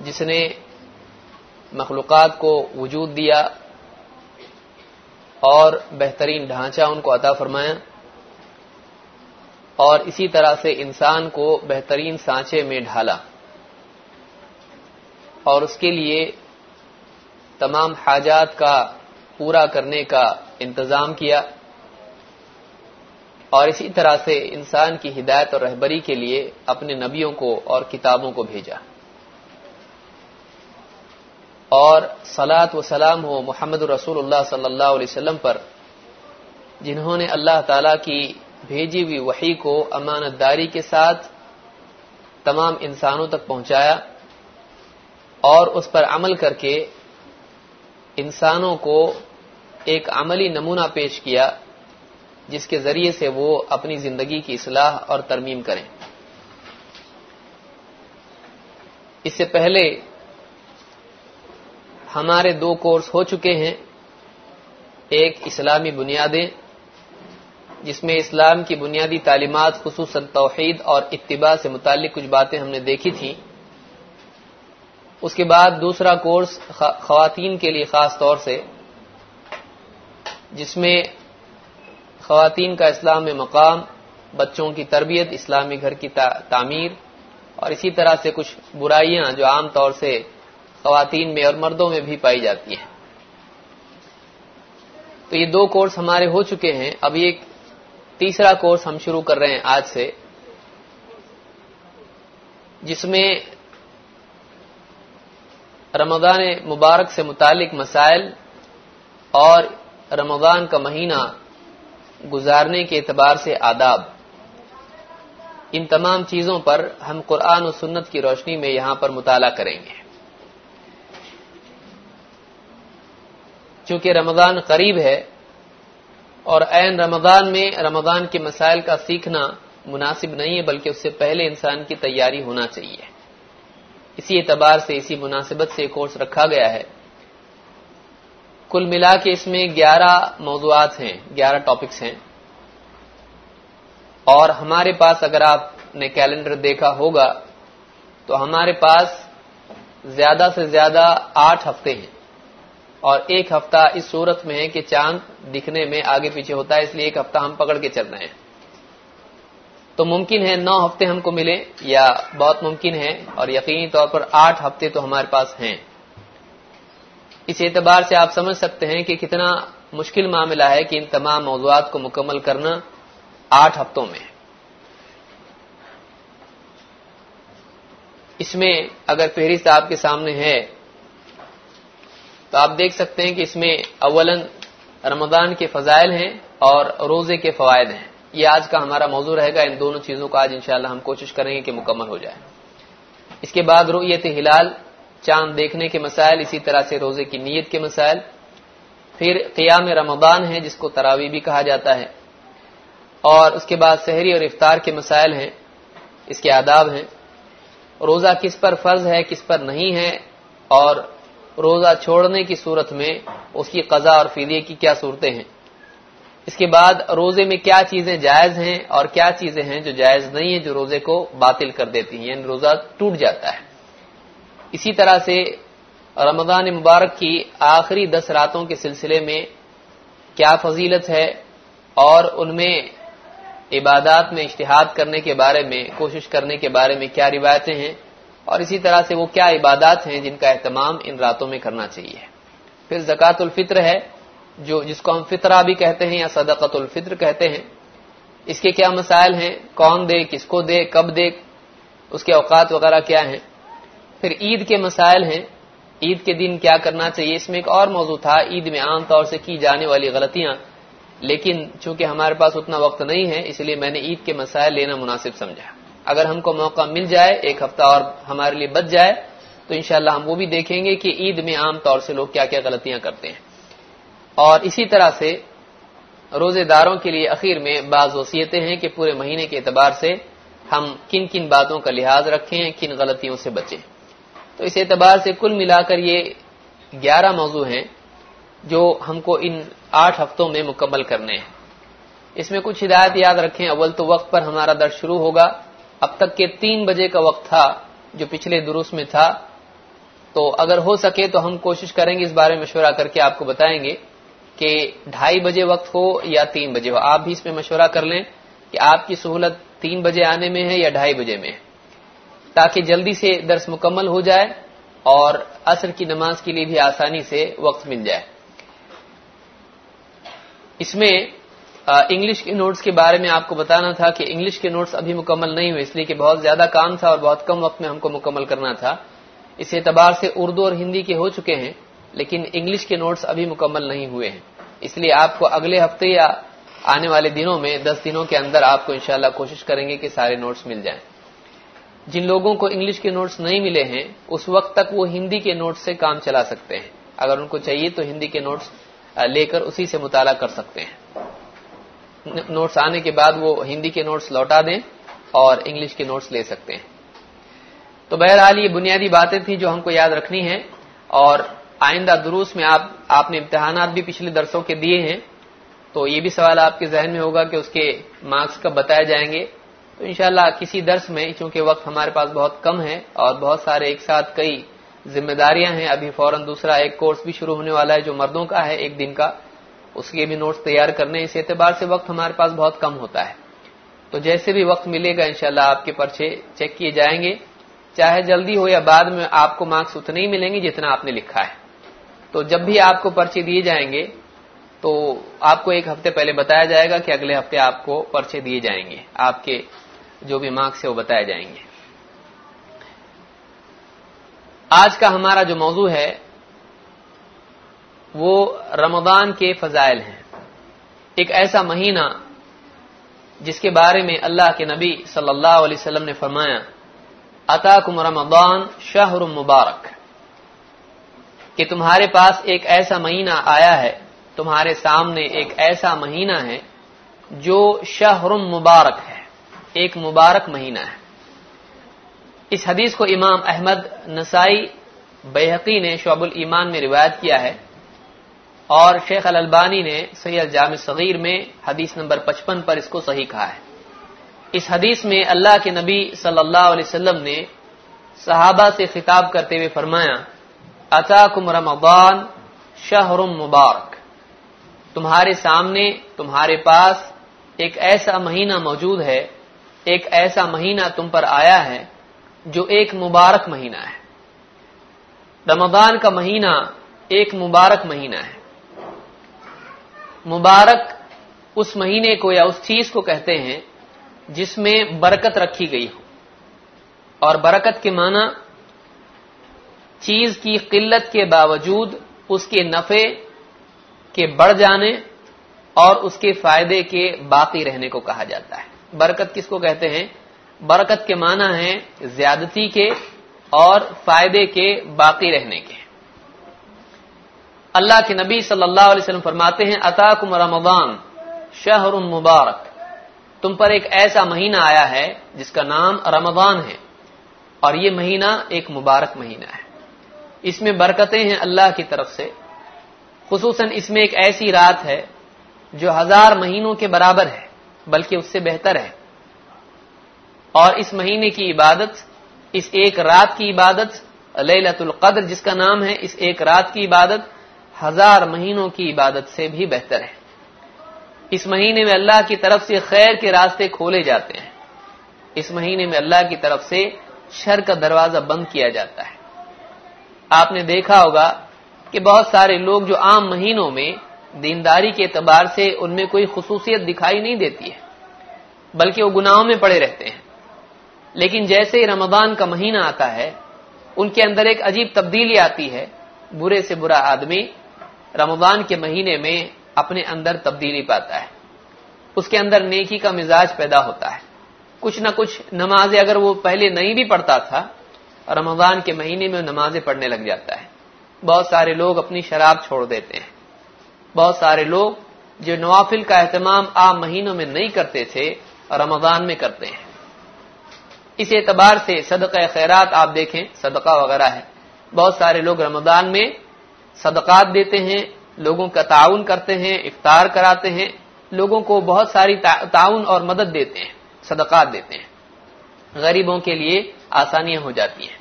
जिसने मखलूक़ात को वजूद दिया और बेहतरीन ढांचा उनको अता फरमाया और इसी तरह से इंसान को बेहतरीन सांचे में ढाला और उसके लिए तमाम हाजात का पूरा करने का इंतज़ाम किया और इसी तरह से इंसान की हिदायत और रहबरी के लिए अपने नबियों को और किताबों को भेजा। और सलात व सलाम हो मोहम्मद रसूलुल्लाह सल्लल्लाहु अलैहि वसल्लम पर, जिन्होंने अल्लाह ताला की भेजी हुई वही को अमानतदारी के साथ तमाम इंसानों तक पहुँचाया और उस पर अमल करके इंसानों को एक अमली नमूना पेश किया, जिसके ज़रिए से वो अपनी ज़िंदगी की इसलाह और तरमीम करें। इससे पहले हमारे दो कोर्स हो चुके हैं। एक इस्लामी बुनियादें जिसमें इस्लाम की बुनियादी तालीमत खसूस तोहद और इत्तिबा से मुतालिक कुछ बातें हमने देखी थी। उसके बाद दूसरा कोर्स खातन के लिए खास तौर से जिसमें खातन का इस्लाम में मकाम बच्चों की तरबियत इस्लामी घर की ता, तामीर और इसी तरह से कुछ बुराइयाँ जो आम तौर से खातन में और मर्दों में भी पाई जाती हैं। तो ये दो कोर्स हमारे हो चुके हैं। अब एक तीसरा कोर्स हम शुरू कर रहे हैं आज से, जिसमें रमज़ान मुबारक से मुतालिक मसाइल और रमज़ान का महीना गुजारने के एतबार से आदाब। इन तमाम चीज़ों पर हम कुरान और सुन्नत की रोशनी में यहाँ पर मुताला करेंगे। चूँकि रमज़ान करीब है, और एन रमज़ान में रमज़ान के मसाइल का सीखना मुनासिब नहीं है, बल्कि उससे पहले इंसान की तैयारी होना चाहिए। इसी एतबार से, इसी मुनासिबत से कोर्स रखा गया है। कुल मिला के इसमें 11 मौजूद हैं 11 टॉपिक्स हैं। और हमारे पास, अगर आपने कैलेंडर देखा होगा तो हमारे पास ज़्यादा से ज़्यादा आठ हफ़्ते हैं। और एक हफ़्ता इस सूरत में है कि चाँद दिखने में आगे पीछे होता है, इसलिए एक हफ़्ता हम पकड़ के चल रहे हैं। तो मुमकिन है नौ हफ़्ते हमको मिले, या बहुत मुमकिन है, और यकीनी तौर पर आठ हफ़्ते तो हमारे पास हैं। इस एतबार से आप समझ सकते हैं कि कितना मुश्किल मामला है कि इन तमाम मौजूद को मुकम्मल करना आठ हफ्तों में इसमें अगर फहरिस्त आपके सामने है तो आप देख सकते हैं कि इसमें अवलन रमदान के फजाइल हैं और रोज़े के फवायद हैं। ये आज का हमारा मौजू रहेगा। इन दोनों चीज़ों का आज इंशाल्लाह हम कोशिश करेंगे कि मुकम्मल हो जाए। इसके बाद रुयत हिलाल, चाँद देखने के मसाइल, इसी तरह से रोज़े की नीयत के मसाइल। फिर क़ियाम रमदान है, जिसको तरावी भी कहा जाता है। और उसके बाद शहरी और इफ्तार के मसाइल हैं। इसके आदाब हैं। रोजा किस पर फ़र्ज़ है, किस पर नहीं है, और रोजा छोड़ने की सूरत में उसकी कजा और फीदिये की क्या सूरतें हैं? इसके बाद रोज़े में क्या चीज़ें जायज़ हैं और क्या चीज़ें हैं जो जायज़ नहीं है, जो रोज़े को बातिल कर देती हैं, यानी रोजा टूट जाता है। इसी तरह से रमज़ान मुबारक की आखिरी दस रातों के सिलसिले में क्या फजीलत है और उनमें इबादात में इश्तिहाद करने के बारे में, कोशिश करने के बारे में क्या रिवायतें हैं? और इसी तरह से वो क्या इबादत हैं जिनका एहतमाम इन रातों में करना चाहिए। फिर जक़ातुल फित्र है, जो, जिसको हम फितरा भी कहते हैं या सदक़तुल फित्र कहते हैं। इसके क्या मसाइल हैं? कौन दे, किसको दे, कब दे, उसके औकात वगैरह क्या हैं? फिर ईद के मसाइल हैं। ईद के दिन क्या करना चाहिए? इसमें एक और मौजू था, ईद में आमतौर से की जाने वाली गलतियाँ। लेकिन चूँकि हमारे पास उतना वक्त नहीं है, इसलिए मैंने ईद के मसाइल लेना मुनासिब समझा। अगर हमको मौका मिल जाए, एक हफ़्ता और हमारे लिए बच जाए तो इंशाल्लाह हम वो भी देखेंगे कि ईद में आम तौर से लोग क्या क्या गलतियाँ करते हैं। और इसी तरह से रोजेदारों के लिए आखिर में बाज वसीयतें हैं कि पूरे महीने के एतबार से हम किन किन बातों का लिहाज रखें, किन गलतियों से बचें। तो इस एतबार से कुल मिलाकर ये ग्यारह मौजू हैं जो हमको इन आठ हफ्तों में मुकम्मल करने हैं। इसमें कुछ हिदायत याद रखें, अव्वल तो वक्त पर हमारा दर्ज शुरू होगा। अब तक के तीन बजे का वक्त था, जो पिछले दुरुस्त में था। तो अगर हो सके तो हम कोशिश करेंगे इस बारे में मशवरा करके आपको बताएँगे कि ढाई बजे वक्त हो या तीन बजे हो। आप भी इसमें मशवरा कर लें कि आपकी सहूलत तीन बजे आने में है या ढाई बजे में है। ताकि जल्दी से दर्स मुकम्मल हो जाए और असर की नमाज़ के लिए भी आसानी से वक्त मिल जाए। इसमें इंग्लिश के नोट्स के बारे में आपको बताना था कि इंग्लिश के नोट्स अभी मुकम्मल नहीं हुए, इसलिए कि बहुत ज़्यादा काम था और बहुत कम वक्त में हमको मुकम्मल करना था। इस एतबार से उर्दू और हिंदी के हो चुके हैं, लेकिन इंग्लिश के नोट्स अभी मुकम्मल नहीं हुए हैं। इसलिए आपको अगले हफ़्ते या आने वाले दिनों में, दस दिनों के अंदर आपको इंशाल्लाह कोशिश करेंगे कि सारे नोट्स मिल जाएँ। जिन लोगों को इंग्लिश के नोट्स नहीं मिले हैं, उस वक्त तक वो हिंदी के नोट्स से काम चला सकते हैं। अगर उनको चाहिए तो हिंदी के नोट्स लेकर उसी से मुताला कर सकते हैं। नोट्स आने के बाद वो हिंदी के नोट्स लौटा दें और इंग्लिश के नोट्स ले सकते हैं। तो बहरहाल ये बुनियादी बातें थी जो हमको याद रखनी है और आइंदा दुरूस में आप, आपने इम्तहान भी पिछले दरसों के दिए हैं तो ये भी सवाल आपके जहन में होगा कि उसके मार्क्स कब बताए जाएँगे। तो इंशाल्लाह किसी दर्स में, चूँकि वक्त हमारे पास बहुत कम है और बहुत सारे एक साथ कई जिम्मेदारियाँ हैं, अभी फ़ौरन दूसरा एक कोर्स भी शुरू होने वाला है जो मर्दों का है एक दिन का। उसके भी नोट्स तैयार करने इस एतबार से वक्त हमारे पास बहुत कम होता है। तो जैसे भी वक्त मिलेगा, इंशाल्लाह आपके पर्चे चेक किए जाएँगे। चाहे जल्दी हो या बाद में, आपको मार्क्स उतने ही मिलेंगे जितना आपने लिखा है। तो जब भी आपको पर्चे दिए जाएँगे तो आपको एक हफ़्ते पहले बताया जाएगा कि अगले हफ़्ते आपको पर्चे दिए जाएँगे। आपके जो भी मार्क्स है वो बताए जाएँगे। आज का हमारा जो मौजू है वो रमदान के फजाइल हैं। एक ऐसा महीना जिसके बारे में अल्लाह के नबी सल्लल्लाहु अलैहि वसल्लम ने फरमाया, अताकुम रमदान शहर मुबारक। कि तुम्हारे पास एक ऐसा महीना आया है, तुम्हारे सामने एक ऐसा महीना है, जो शहर मुबारक है, एक मुबारक महीना है। इस हदीस को इमाम अहमद नसाई बेहकी ने शोबुल ईमान में रिवायत किया है। और शेख अल अलबानी ने सैयद जाम सगीर में हदीस नंबर पचपन पर इसको सही कहा है। इस हदीस में अल्लाह के नबी सल्लल्लाहु अलैहि वसल्लम ने सहाबा से खिताब करते हुए फरमाया, अताकुम रमदान शहर मुबारक। तुम्हारे सामने, तुम्हारे पास एक ऐसा महीना मौजूद है, एक ऐसा महीना तुम पर आया है, जो एक मुबारक महीना है। रमदान का महीना एक मुबारक महीना है। मुबारक उस महीने को या उस चीज़ को कहते हैं जिसमें बरकत रखी गई हो। और बरकत के माना चीज़ की किल्लत के बावजूद उसके नफे के बढ़ जाने और उसके फ़ायदे के बाकी रहने को कहा जाता है। बरकत किसको कहते हैं? बरकत के माना है ज्यादती के और फ़ायदे के बाकी रहने के। अल्लाह के नबी सल्लल्लाहु अलैहि वसल्लम फरमाते हैं, अताकुम रमदान शहर मुबारक। तुम पर एक ऐसा महीना आया है जिसका नाम रमदान है, और ये महीना एक मुबारक महीना है। इसमें बरकतें हैं अल्लाह की तरफ़ से। खसूसन इसमें एक ऐसी रात है जो हज़ार महीनों के बराबर है, बल्कि उससे बेहतर है। और इस महीने की इबादत, इस एक रात की इबादत, लैलतुल कद्र जिसका नाम है, इस एक रात की इबादत हज़ार महीनों की इबादत से भी बेहतर है। इस महीने में अल्लाह की तरफ़ से खैर के रास्ते खोले जाते हैं। इस महीने में अल्लाह की तरफ़ से शर का दरवाज़ा बंद किया जाता है। आपने देखा होगा कि बहुत सारे लोग जो आम महीनों में दीनदारी के एतबार से उनमें कोई खसूसियत दिखाई नहीं देती है, बल्कि वो गुनाहों में पड़े रहते हैं। लेकिन जैसे ही रमदान का महीना आता है, उनके अंदर एक अजीब तब्दीली आती है, बुरे से बुरा आदमी रमदान के महीने में अपने अंदर तब्दीली पाता है। उसके अंदर नेकी का मिजाज पैदा होता है। कुछ ना कुछ नमाजें अगर वो पहले नहीं भी पढ़ता था, रमज़ान के महीने में नमाजें पढ़ने लग जाता है। बहुत सारे लोग अपनी शराब छोड़ देते हैं। बहुत सारे लोग जो नवाफिल का एहतमाम आम महीनों में नहीं करते थे, रमज़ान में करते हैं। इस एतबार से सदका खैरात आप देखें, सदका वगैरह है। बहुत सारे लोग रमज़ान में सदकात देते हैं, लोगों का ताउन करते हैं, इफ्तार कराते हैं, लोगों को बहुत सारी ताउन और मदद देते हैं, सदकात देते हैं। गरीबों के लिए आसानियाँ हो जाती हैं।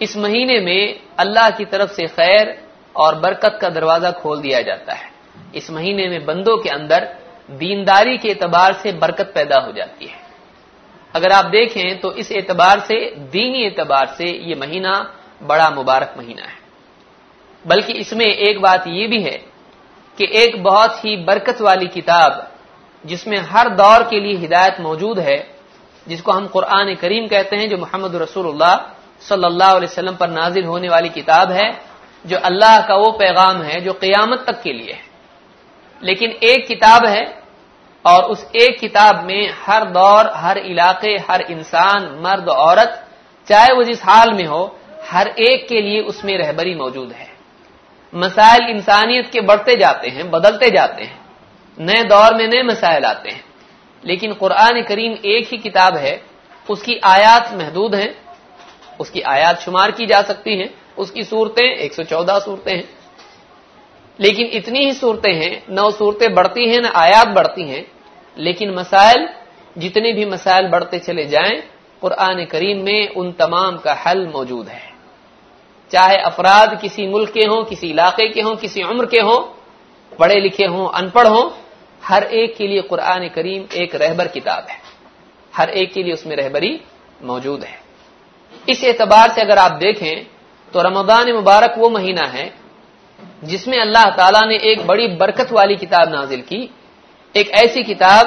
इस महीने में अल्लाह की तरफ़ से खैर और बरकत का दरवाज़ा खोल दिया जाता है। इस महीने में बंदों के अंदर दीनदारी के एतबार से बरकत पैदा हो जाती है। अगर आप देखें तो इस एतबार से, दीनी एतबार से ये महीना बड़ा मुबारक महीना है। बल्कि इसमें एक बात यह भी है कि एक बहुत ही बरकत वाली किताब, जिसमें हर दौर के लिए हिदायत मौजूद है, जिसको हम कुरान करीम कहते हैं, जो मोहम्मद रसूलुल्लाह सल्लल्लाहु अलैहि पर नाजिल होने वाली किताब है, जो अल्लाह का वो पैगाम है, जो क़यामत तक के लिए है। लेकिन एक किताब है, और उस एक किताब में हर दौर, हर इलाके, हर इंसान, मर्द, औरत, चाहे वो जिस हाल में हो, हर एक के लिए उसमें रहबरी मौजूद है। मसाइल इंसानियत के बढ़ते जाते हैं, बदलते जाते हैं। नए दौर में नए मसाइल आते हैं। लेकिन कुरान करीम एक ही किताब है, उसकी आयात महदूद हैं, उसकी आयात शुमार की जा सकती हैं, उसकी सूरतें 114 सूरतें हैं। लेकिन इतनी ही सूरतें हैं, न सूरतें बढ़ती हैं, न आयात बढ़ती हैं, लेकिन मसाइल, जितने भी मसाइल बढ़ते चले जाएँ, कुरान करीम में उन तमाम का हल मौजूद है। चाहे अफराद किसी मुल्क के हों, किसी इलाके के हों, किसी उम्र के हों, पढ़े लिखे हों, अनपढ़ हों, हर एक के लिए कुरान करीम एक रहबर किताब है। हर एक के लिए उसमें रहबरी मौजूद है। इस एतबार से अगर आप देखें तो रमदान मुबारक वो महीना है, जिसमें अल्लाह ताला ने एक बड़ी बरकत वाली किताब नाजिल की। एक ऐसी किताब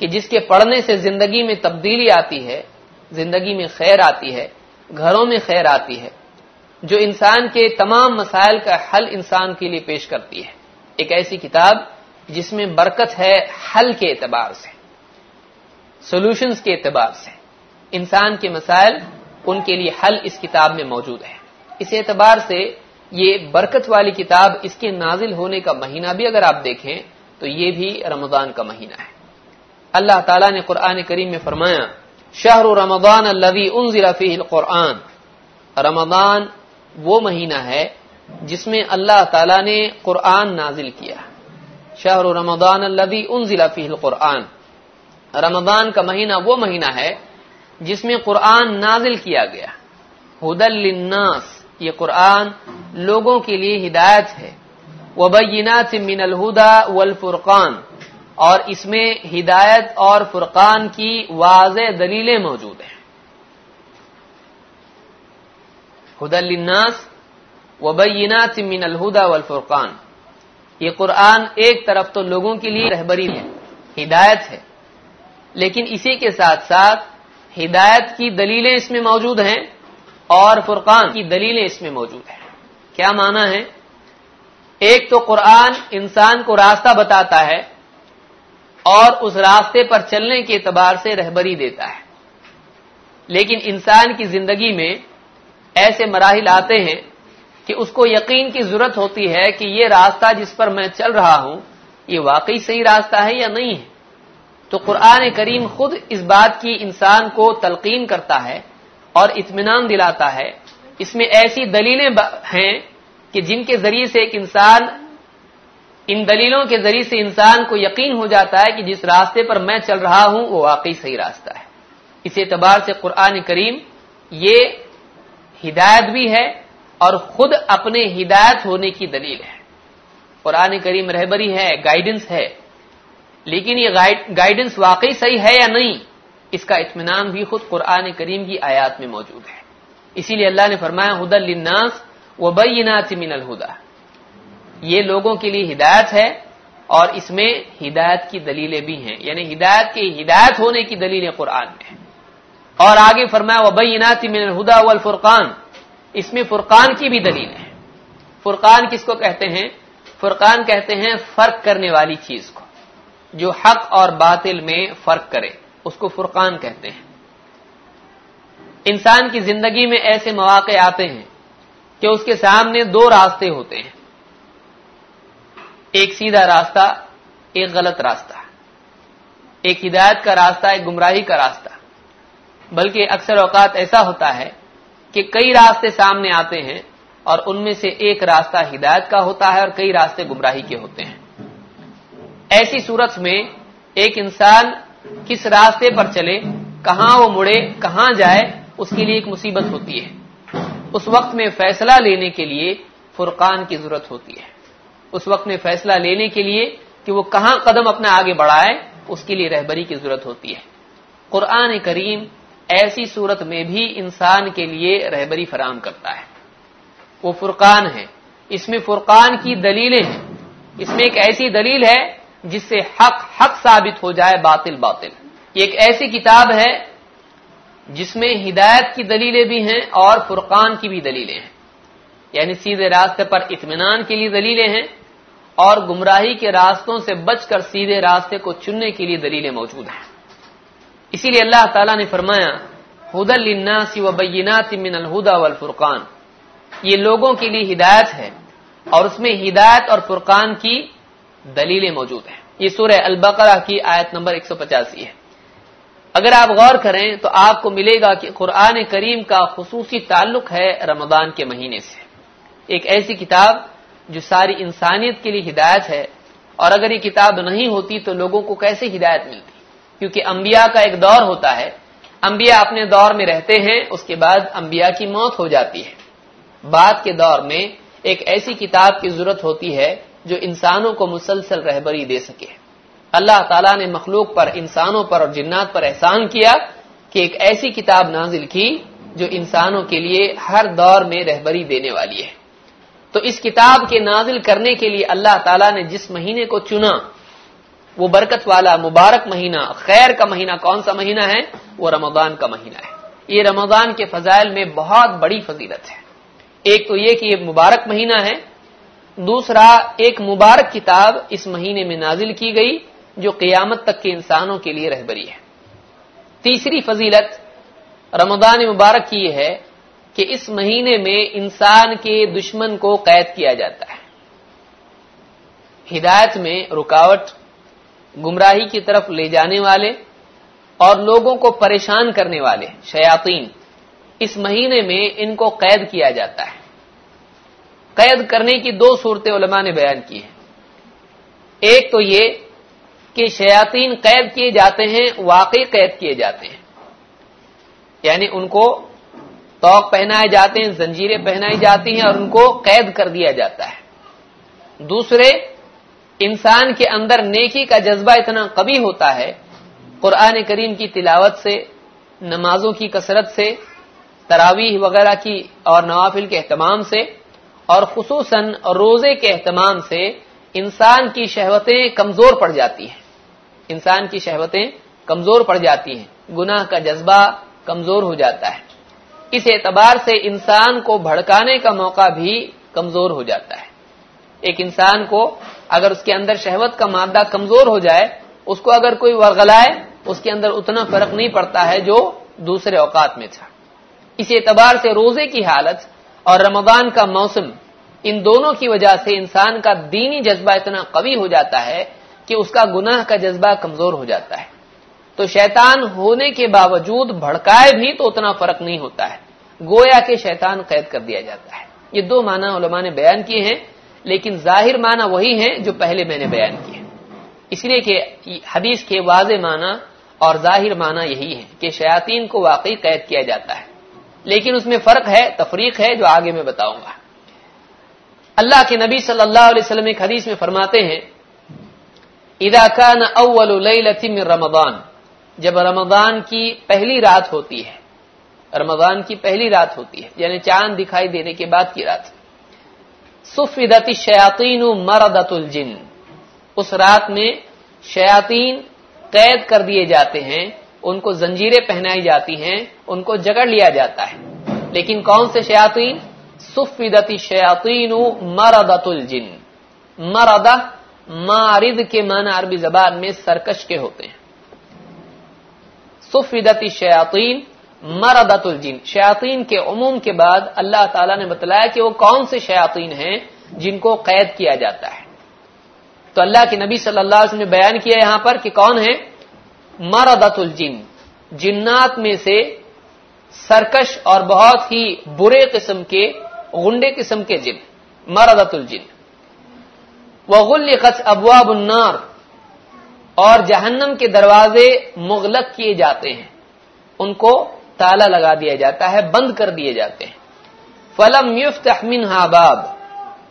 कि जिसके पढ़ने से ज़िंदगी में तब्दीली आती है, ज़िंदगी में खैर आती है, घरों में खैर आती है। जो इंसान के तमाम मसाइल का हल इंसान के लिए पेश करती है। एक ऐसी किताब जिसमें बरकत है हल के एतबार से सोल्यूशंस के एतबार से। इंसान के मसाइल उनके लिए हल इस किताब में मौजूद है। इस एतबार से ये बरकत वाली किताब इसके नाजिल होने का महीना भी अगर आप देखें तो ये भी रमज़ान का महीना है। अल्लाह ताला ने कुरान करीम में फरमाया, शहर रमदान अल्लवी उन जिराफी कुरान रमदान वो महीना है जिसमें अल्लाह ताला ने कुरान नाजिल किया। शहर रमदान अल्लवी उन जिलाफी कुरान रमदान का महीना वो महीना है जिसमें कुरान नाजिल किया गया। हुदलनास ये कुरान लोगों के लिए हिदायत है। वबैनात मिनल हुदा वल और इसमें हिदायत और फुरकान की वाज दलीलें मौजूद हैं। हुदलनास वबैनात मिनल हुदा वल फुरकान ये कुरान एक तरफ़ तो लोगों के लिए रहबरी है, हिदायत है। लेकिन इसी के साथ साथ हिदायत की दलीलें इसमें मौजूद हैं और फुरकान की दलीलें इसमें मौजूद हैं। क्या माना है? एक तो कुरान इंसान को रास्ता बताता है और उस रास्ते पर चलने के एतबार से रहबरी देता है। लेकिन इंसान की ज़िंदगी में ऐसे मराहल आते हैं कि उसको यकीन की ज़रूरत होती है कि ये रास्ता जिस पर मैं चल रहा हूँ, ये वाकई सही रास्ता है या नहीं है? तो कुरान करीम खुद इस बात की इंसान को तलकीन करता है और इत्मीनान दिलाता है। इसमें ऐसी दलीलें हैं कि जिनके ज़रिए से एक इंसान, इन दलीलों के ज़रिए से इंसान को यकीन हो जाता है कि जिस रास्ते पर मैं चल रहा हूँ, वो वाकई सही रास्ता है। इस एतबार से कुरान करीम ये हिदायत भी है और खुद अपने हिदायत होने की दलील है। कुरान करीम रहबरी है गाइडेंस है। लेकिन ये गाइडेंस वाकई सही है या नहीं, इसका इत्मीनान भी खुद कुरान करीम की आयात में मौजूद है। इसीलिए अल्लाह ने फरमाया हुदलनास व बैनात मिनल हुदा। ये लोगों के लिए हिदायत है और इसमें हिदायत की दलीलें भी हैं। यानी हिदायत के हिदायत होने की दलीलें कुरान में है। और आगे फरमाया वबैनात मिनल हुदा वल फुरकान। इसमें फुरकान की भी दलील है। फुरकान किसको कहते हैं? फुरकान कहते हैं फ़र्क करने वाली चीज़ को, जो हक और बातिल में फ़र्क करे, उसको फुरकान कहते हैं। इंसान की ज़िंदगी में ऐसे मौके आते हैं कि उसके सामने दो रास्ते होते हैं। एक सीधा रास्ता, एक गलत रास्ता। एक हिदायत का रास्ता, एक गुमराही का रास्ता। बल्कि अक्सर औकात ऐसा होता है कि कई रास्ते सामने आते हैं और उनमें से एक रास्ता हिदायत का होता है और कई रास्ते गुमराही के होते हैं। ऐसी सूरत में एक इंसान किस रास्ते पर चले, कहाँ वो मुड़े, कहाँ जाए, उसके लिए एक मुसीबत होती है। उस वक्त में फैसला लेने के लिए फुरकान की ज़रूरत होती है। उस वक्त में फैसला लेने के लिए कि वो कहाँ कदम अपना आगे बढ़ाए, उसके लिए रहबरी की ज़रूरत होती है। कुरान करीम ऐसी सूरत में भी इंसान के लिए रहबरी फराम करता है। वो फुरकान है। इसमें फुरकान की दलीलें हैं। इसमें एक ऐसी दलील है जिससे हक हक साबित हो जाए बातिल बातिल। एक ऐसी किताब है जिसमें हिदायत की दलीलें भी हैं और फुरकान की भी दलीलें हैं। यानी सीधे रास्ते पर इत्मीनान के लिए दलीलें हैं और गुमराही के रास्तों से बचकर सीधे रास्ते को चुनने के लिए दलीलें मौजूद हैं। इसीलिए अल्लाह ताला ने फरमाया हुदलनासी व बैनात मिनल हुदा वल फुरकान। ये लोगों के लिए हिदायत है और उसमें हिदायत और फुरकान की दलीलें मौजूद हैं। ये सूरह अलबकरा की आयत नंबर एक सौ पचासी है। अगर आप गौर करें तो आपको मिलेगा कि कुरान करीम का खसूसी ताल्लुक है रमदान के महीने से। एक ऐसी किताब जो सारी इंसानियत के लिए हिदायत है और अगर ये किताब नहीं होती तो लोगों को कैसे हिदायत मिलती? क्योंकि अंबिया का एक दौर होता है। अंबिया अपने दौर में रहते हैं, उसके बाद अंबिया की मौत हो जाती है। बाद के दौर में एक ऐसी किताब की ज़रूरत होती है, जो इंसानों को मुसलसल रहबरी दे सके। अल्लाह ताला ने मखलूक पर, इंसानों पर और जिन्नात पर एहसान किया कि एक ऐसी किताब नाजिल की, जो इंसानों के लिए हर दौर में रहबरी देने वाली है। तो इस किताब के नाजिल करने के लिए अल्लाह ताला ने जिस महीने को चुना वो बरकत वाला मुबारक महीना, खैर का महीना कौन सा महीना है? वो रमदान का महीना है। ये रमदान के फजाइल में बहुत बड़ी फजीलत है। एक तो ये कि ये मुबारक महीना है। दूसरा, एक मुबारक किताब इस महीने में नाजिल की गई, जो कियामत तक के इंसानों के लिए रहबरी है। तीसरी फजीलत रमदान मुबारक की यह है कि इस महीने में इंसान के दुश्मन को कैद किया जाता है। हिदायत में रुकावट गुमराही की तरफ़ ले जाने वाले और लोगों को परेशान करने वाले शयातीन, इस महीने में इनको कैद किया जाता है। कैद करने की दो सूरतें उलमा ने बयान की है। एक तो ये कि शयातीन कैद किए जाते हैं, वाकई कैद किए जाते हैं। यानी उनको तोक पहनाए जाते हैं, जंजीरें पहनाई जाती हैं और उनको कैद कर दिया जाता है। दूसरे इंसान के अंदर नेकी का जज्बा इतना कभी होता है कुरान करीम की तिलावत से, नमाजों की कसरत से, तरावीह वगैरह की और नवाफिल के अहतमाम से, और खसूस रोज़े के अहतमाम से इंसान की शहवतें कमज़ोर पड़ जाती हैं। इंसान की शहवतें कमज़ोर पड़ जाती हैं। गुनाह का जज्बा कमज़ोर हो जाता है। इस एतबार से इंसान को भड़काने का मौका भी कमज़ोर हो जाता है। एक इंसान को अगर उसके अंदर शहवत का मादा कमज़ोर हो जाए, उसको अगर कोई वर्गलाए उसके अंदर उतना फ़र्क नहीं पड़ता है जो दूसरे औकात में था। इस एतबार से रोज़े की हालत और रमदान का मौसम, इन दोनों की वजह से इंसान का दीनी जज्बा इतना कवी हो जाता है कि उसका गुनाह का जज्बा कमज़ोर हो जाता है। तो शैतान होने के बावजूद भड़काए भी तो उतना फ़र्क नहीं होता है। गोया के शैतान कैद कर दिया जाता है। ये दो माना ने बयान किए हैं। लेकिन ज़ाहिर माना वही है जो पहले मैंने बयान किए इसलिए कि हदीस के वाज माना और ज़ाहिर माना यही है कि शयातीन को वाकई कैद किया जाता है। लेकिन उसमें फ़र्क है, तफरीक है, जो आगे मैं बताऊँगा। अल्लाह के नबी सल्लल्लाहु अलैहि वसल्लम एक हदीस में फरमाते हैं इदा कान अव्वल लैलति रमदान जब रमज़ान की पहली रात होती है, रमज़ान की पहली रात होती है, यानी चाँद दिखाई देने के बाद की रात। सुफिदती शयातीन मरदतुल जिन। उस रात में शयातीन कैद कर दिए जाते हैं, उनको जंजीरें पहनाई जाती हैं, उनको जगड़ लिया जाता है। लेकिन कौन से शयातीन? सुफिदती शयातीन मरदतुल जिन। मरदा मारिद के माना अरबी जबान में सरकश के होते हैं। सुफिदती शयातीन मरदतुल जिन। शयातीन के उमूम के बाद अल्लाह ताला ने बतलाया कि वो कौन से शयातीन हैं जिनको कैद किया जाता है। तो अल्लाह के नबी सल्लल्लाहु ने बयान किया यहाँ पर कि कौन है? मरदतुल जिन। जिन्नात में से सरकश और बहुत ही बुरे किस्म के, गुंडे किस्म के जिन। मरदतुल जिन। वगुल खच अबवाबुन्नार और जहन्नम के दरवाजे मुगलक किए जाते हैं। उनको ताला लगा दिया जाता है, बंद कर दिए जाते हैं। फलम युफ्तमिन बाब।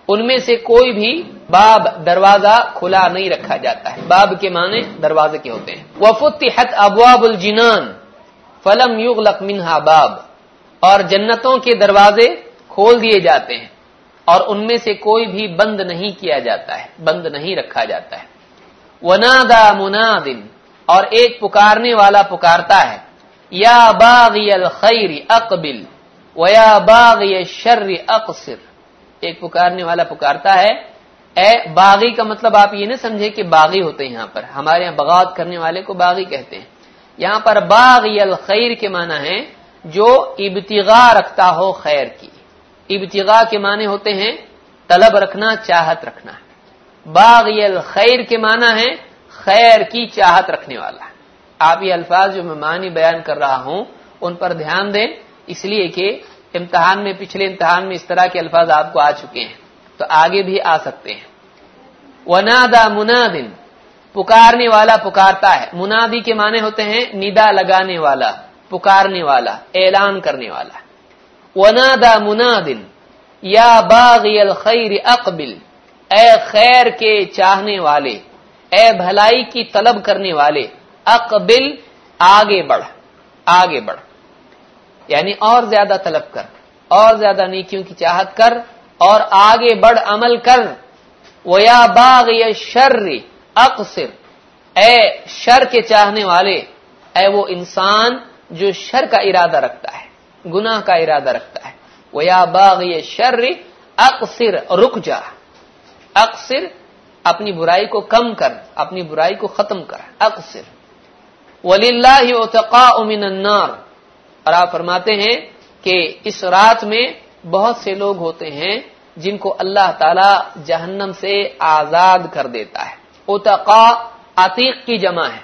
उनमें से कोई भी बाब दरवाज़ा खुला नहीं रखा जाता है। बाब के माने दरवाजे के होते हैं। वफुतहत अबवाबुल जिनान। फलम युगलक मिनहा बाब। और जन्नतों के दरवाजे खोल दिए जाते हैं। और उनमें से कोई भी बंद नहीं किया जाता है। बंद नहीं रखा जाता है। वनादा मुनादिन। और एक पुकारने वाला पुकारता है। या बागियल खैरी अकबिल वया बागी शर्र अकसिर। एक पुकारने वाला पुकारता है ए बागी का मतलब आप ये ना समझे कि बागी होते हैं यहाँ पर। हमारे यहाँ बगावत करने वाले को बागी कहते हैं। यहाँ पर बागियल खैर के माना है, जो इब्तिगा रखता हो खैर की। इब्तिगा के माने होते हैं, तलब रखना, चाहत रखना। बागियल खैर के माना है, खैर की चाहत रखने वाला। आप ये अल्फाज जो मैं मानी बयान कर रहा हूँ, उन पर ध्यान दें, इसलिए कि इम्तहान में, पिछले इम्तहान में इस तरह के अल्फाज आपको आ चुके हैं तो आगे भी आ सकते हैं। वनादा मुनादिन, पुकारने वाला पुकारता है। मुनादी के माने होते हैं निदा लगाने वाला, पुकारने वाला, ऐलान करने वाला। वनादा मुनादिन, या बागियल खैर अकबिल ए खैर के चाहने वाले ए भलाई की तलब करने वाले अकबिल आगे बढ़ आगे बढ़। यानी और ज़्यादा तलब कर, और ज़्यादा नीतियों की चाहत कर, और आगे बढ़ अमल कर। वया बाग ये शर्र अकसिर। ए शर के चाहने वाले, ए वो इंसान जो शर का इरादा रखता है, गुनाह का इरादा रखता है। वया बाग ये शर्र अकसिर, रुक जा। अक्सिर अपनी बुराई को कम कर, अपनी बुराई को खत्म कर। अक्सिर। वलिल्लाका उमिनन्नार और आप फरमाते हैं कि इस रात में बहुत से लोग होते हैं जिनको अल्लाह ताला जहन्नम से आज़ाद कर देता है। उतका अतीक की जमा है।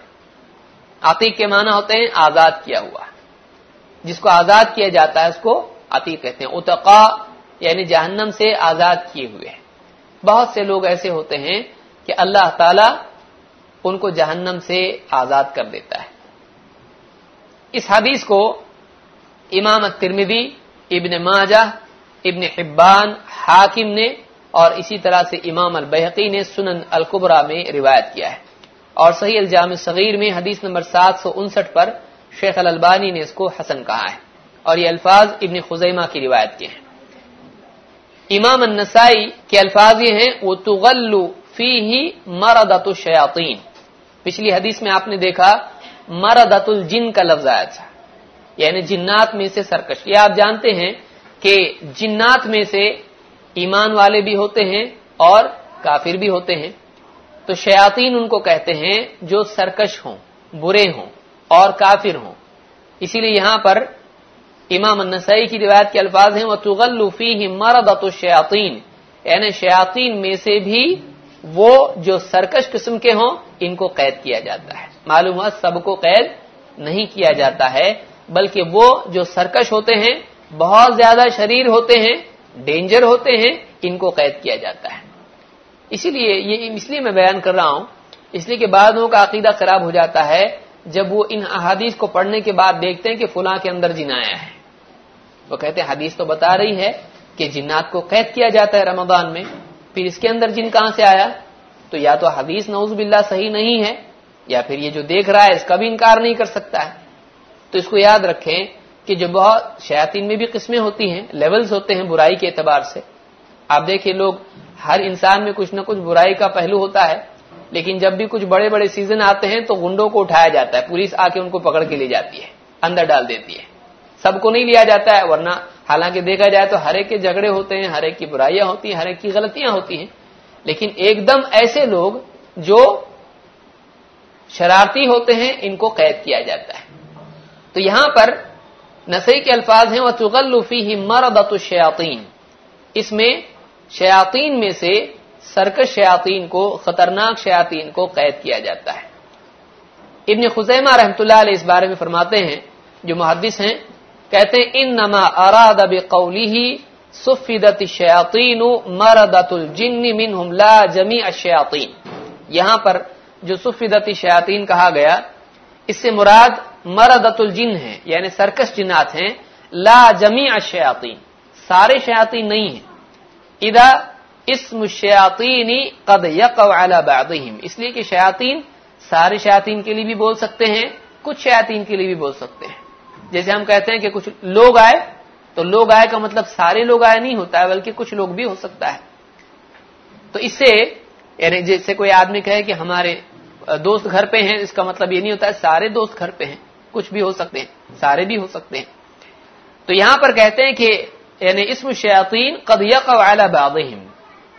अतीक के माना होते हैं आज़ाद किया हुआ। जिसको आज़ाद किया जाता है उसको अतीक कहते हैं। उतका यानी जहन्नम से आज़ाद किए हुए। बहुत से लोग ऐसे होते हैं कि अल्लाह ताला उनको जहन्नम से आज़ाद कर देता है। इस हदीस को इमाम तिरमिदी, इब्न माजा इब्न हिब्बान, हाकिम ने और इसी तरह से इमाम अल बहकी ने सुनन अल कुबरा में रिवायत किया है। और सही अलजाम सगीर में हदीस नंबर सात सौ उनसठ पर शेख अल अलबानी ने इसको हसन कहा है और ये अल्फाज इब्न खुजैमा की रिवायत के हैं। इमाम नसाई के अल्फाज ये हैं वो तुगल्लु फ़ी ही मरदतु शयातीन। पिछली हदीस में आपने देखा, मरदतुल जिन का लफ्ज आया था। यानी जिन्नात में से सरकश। ये आप जानते हैं कि जिन्नात में से ईमान वाले भी होते हैं और काफिर भी होते हैं। तो शयातीन उनको कहते हैं जो सरकश हों, बुरे हों और काफिर हों। इसीलिए यहाँ पर इमाम नसई की रिवायत के अल्फाज हैं वह तुगल्लुफी ही मरदत शयातीन। यानी शयातीन में से भी वो जो सरकश किस्म के हों, इनको कैद किया जाता है। मालूम हुआ सबको कैद नहीं किया जाता है, बल्कि वो जो सरकश होते हैं, बहुत ज़्यादा शरीर होते हैं, डेंजर होते हैं, इनको कैद किया जाता है। इसीलिए ये, इसलिए मैं बयान कर रहा हूँ, इसलिए कि बाद का अकीदा खराब हो जाता है, जब वो इन अहादीस को पढ़ने के बाद देखते हैं कि फुला के अंदर जिन आया है। वो कहते हैं, हदीस तो बता रही है कि जिन्नात को कैद किया जाता है रमदान में फिर इसके अंदर जिन कहाँ से आया? तो या तो हदीस नौज बिल्ला सही नहीं है, या फिर ये जो देख रहा है इसका भी इनकार नहीं कर सकता है। तो इसको याद रखें कि जो बहुत शयातीन में भी किस्में होती हैं, लेवल्स होते हैं बुराई के एतबार से। आप देखिए लोग, हर इंसान में कुछ ना कुछ बुराई का पहलू होता है, लेकिन जब भी कुछ बड़े बड़े सीज़न आते हैं तो गुंडों को उठाया जाता है, पुलिस आके उनको पकड़ के ले जाती है, अंदर डाल देती है। सबको नहीं लिया जाता है, वरना हालाँकि देखा जाए तो हर एक के झगड़े होते हैं, हर एक की बुराइयाँ होती हैं, हर एक की गलतियाँ होती हैं। लेकिन एकदम ऐसे लोग जो शरारती होते हैं, इनको कैद किया जाता है। तो यहाँ पर नसई के अल्फाज हैं वह तुगल्लुफी ही मरदतुशयातीन इसमें शयातीन में से सरकश शयातीन को, खतरनाक शयातीन को कैद किया जाता है। इब्न खुजैमा रहमतुल्लाह इस बारे में फरमाते हैं, जो मुहदस हैं कहते इन नमा अराद कौली ही सुफिदत शयातीन मरदतुल जिन्नी मिन हमला जमी अशयातीन यहाँ पर जो सुफिदत शयातीन कहा गया, इससे मुराद मरदतुल जिन है, यानी सरकस जिन्नात हैं, ला जमी अशयातीन सारे शयातीन नहीं है। इदा इसम शयातीनी कद यकम इसलिए कि शयातीन सारे शयातीन के लिए भी बोल सकते हैं, कुछ शयातीन के लिए भी बोल सकते हैं। जैसे हम कहते हैं कि कुछ लोग आए तो लोग आए का मतलब सारे लोग आए नहीं होता है, बल्कि कुछ लोग भी हो सकता है। तो इससे, यानी जैसे कोई आदमी कहे कि हमारे दोस्त घर पे हैं, इसका मतलब ये नहीं होता है, सारे दोस्त घर पे हैं, कुछ भी हो सकते हैं, सारे भी हो सकते हैं। तो यहाँ पर कहते हैं कि, यानी इसमें शयातीन कद यकम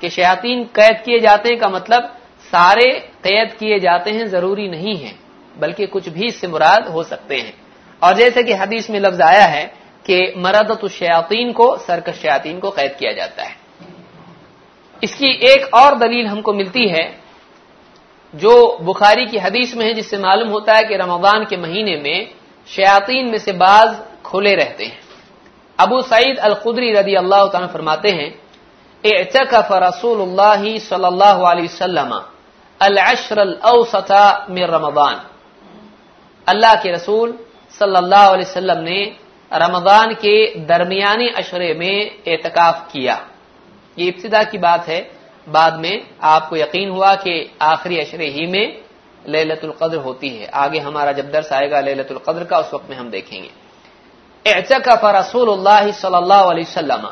कि शयातीन कैद किए जाते हैं का मतलब सारे कैद किए जाते हैं, ज़रूरी नहीं है, बल्कि कुछ भी इससे मुराद हो सकते हैं। और जैसे कि हदीस में लफ्ज आया है कि मरदत शयातीन को सरकश शयातीन को कैद किया जाता है। इसकी एक और दलील हमको मिलती है, जो बुखारी की हदीस में है, जिससे मालूम होता है कि रमज़ान के महीने में शयातीन में से बाज खुले रहते हैं। अबू सईद अल खुदरी रदी अल्लाह फरमाते हैं एतकफ रसूल सल्लल्लाहु अलैहि अल्लाह के रसूल सल्लल्लाहु अलैहि वसल्लम ने रमज़ान के दरमियानी अशरे में एतकाफ किया। ये इब्तदा की बात है। बाद में आपको यकीन हुआ कि आखिरी अशरे ही में लैलतुल कद्र होती है। आगे हमारा जब दर्स आएगा लैलतुल कद्र का, उस वक्त में हम देखेंगे। एतकफ रसूल सल्लल्लाहु अलैहि वसल्लम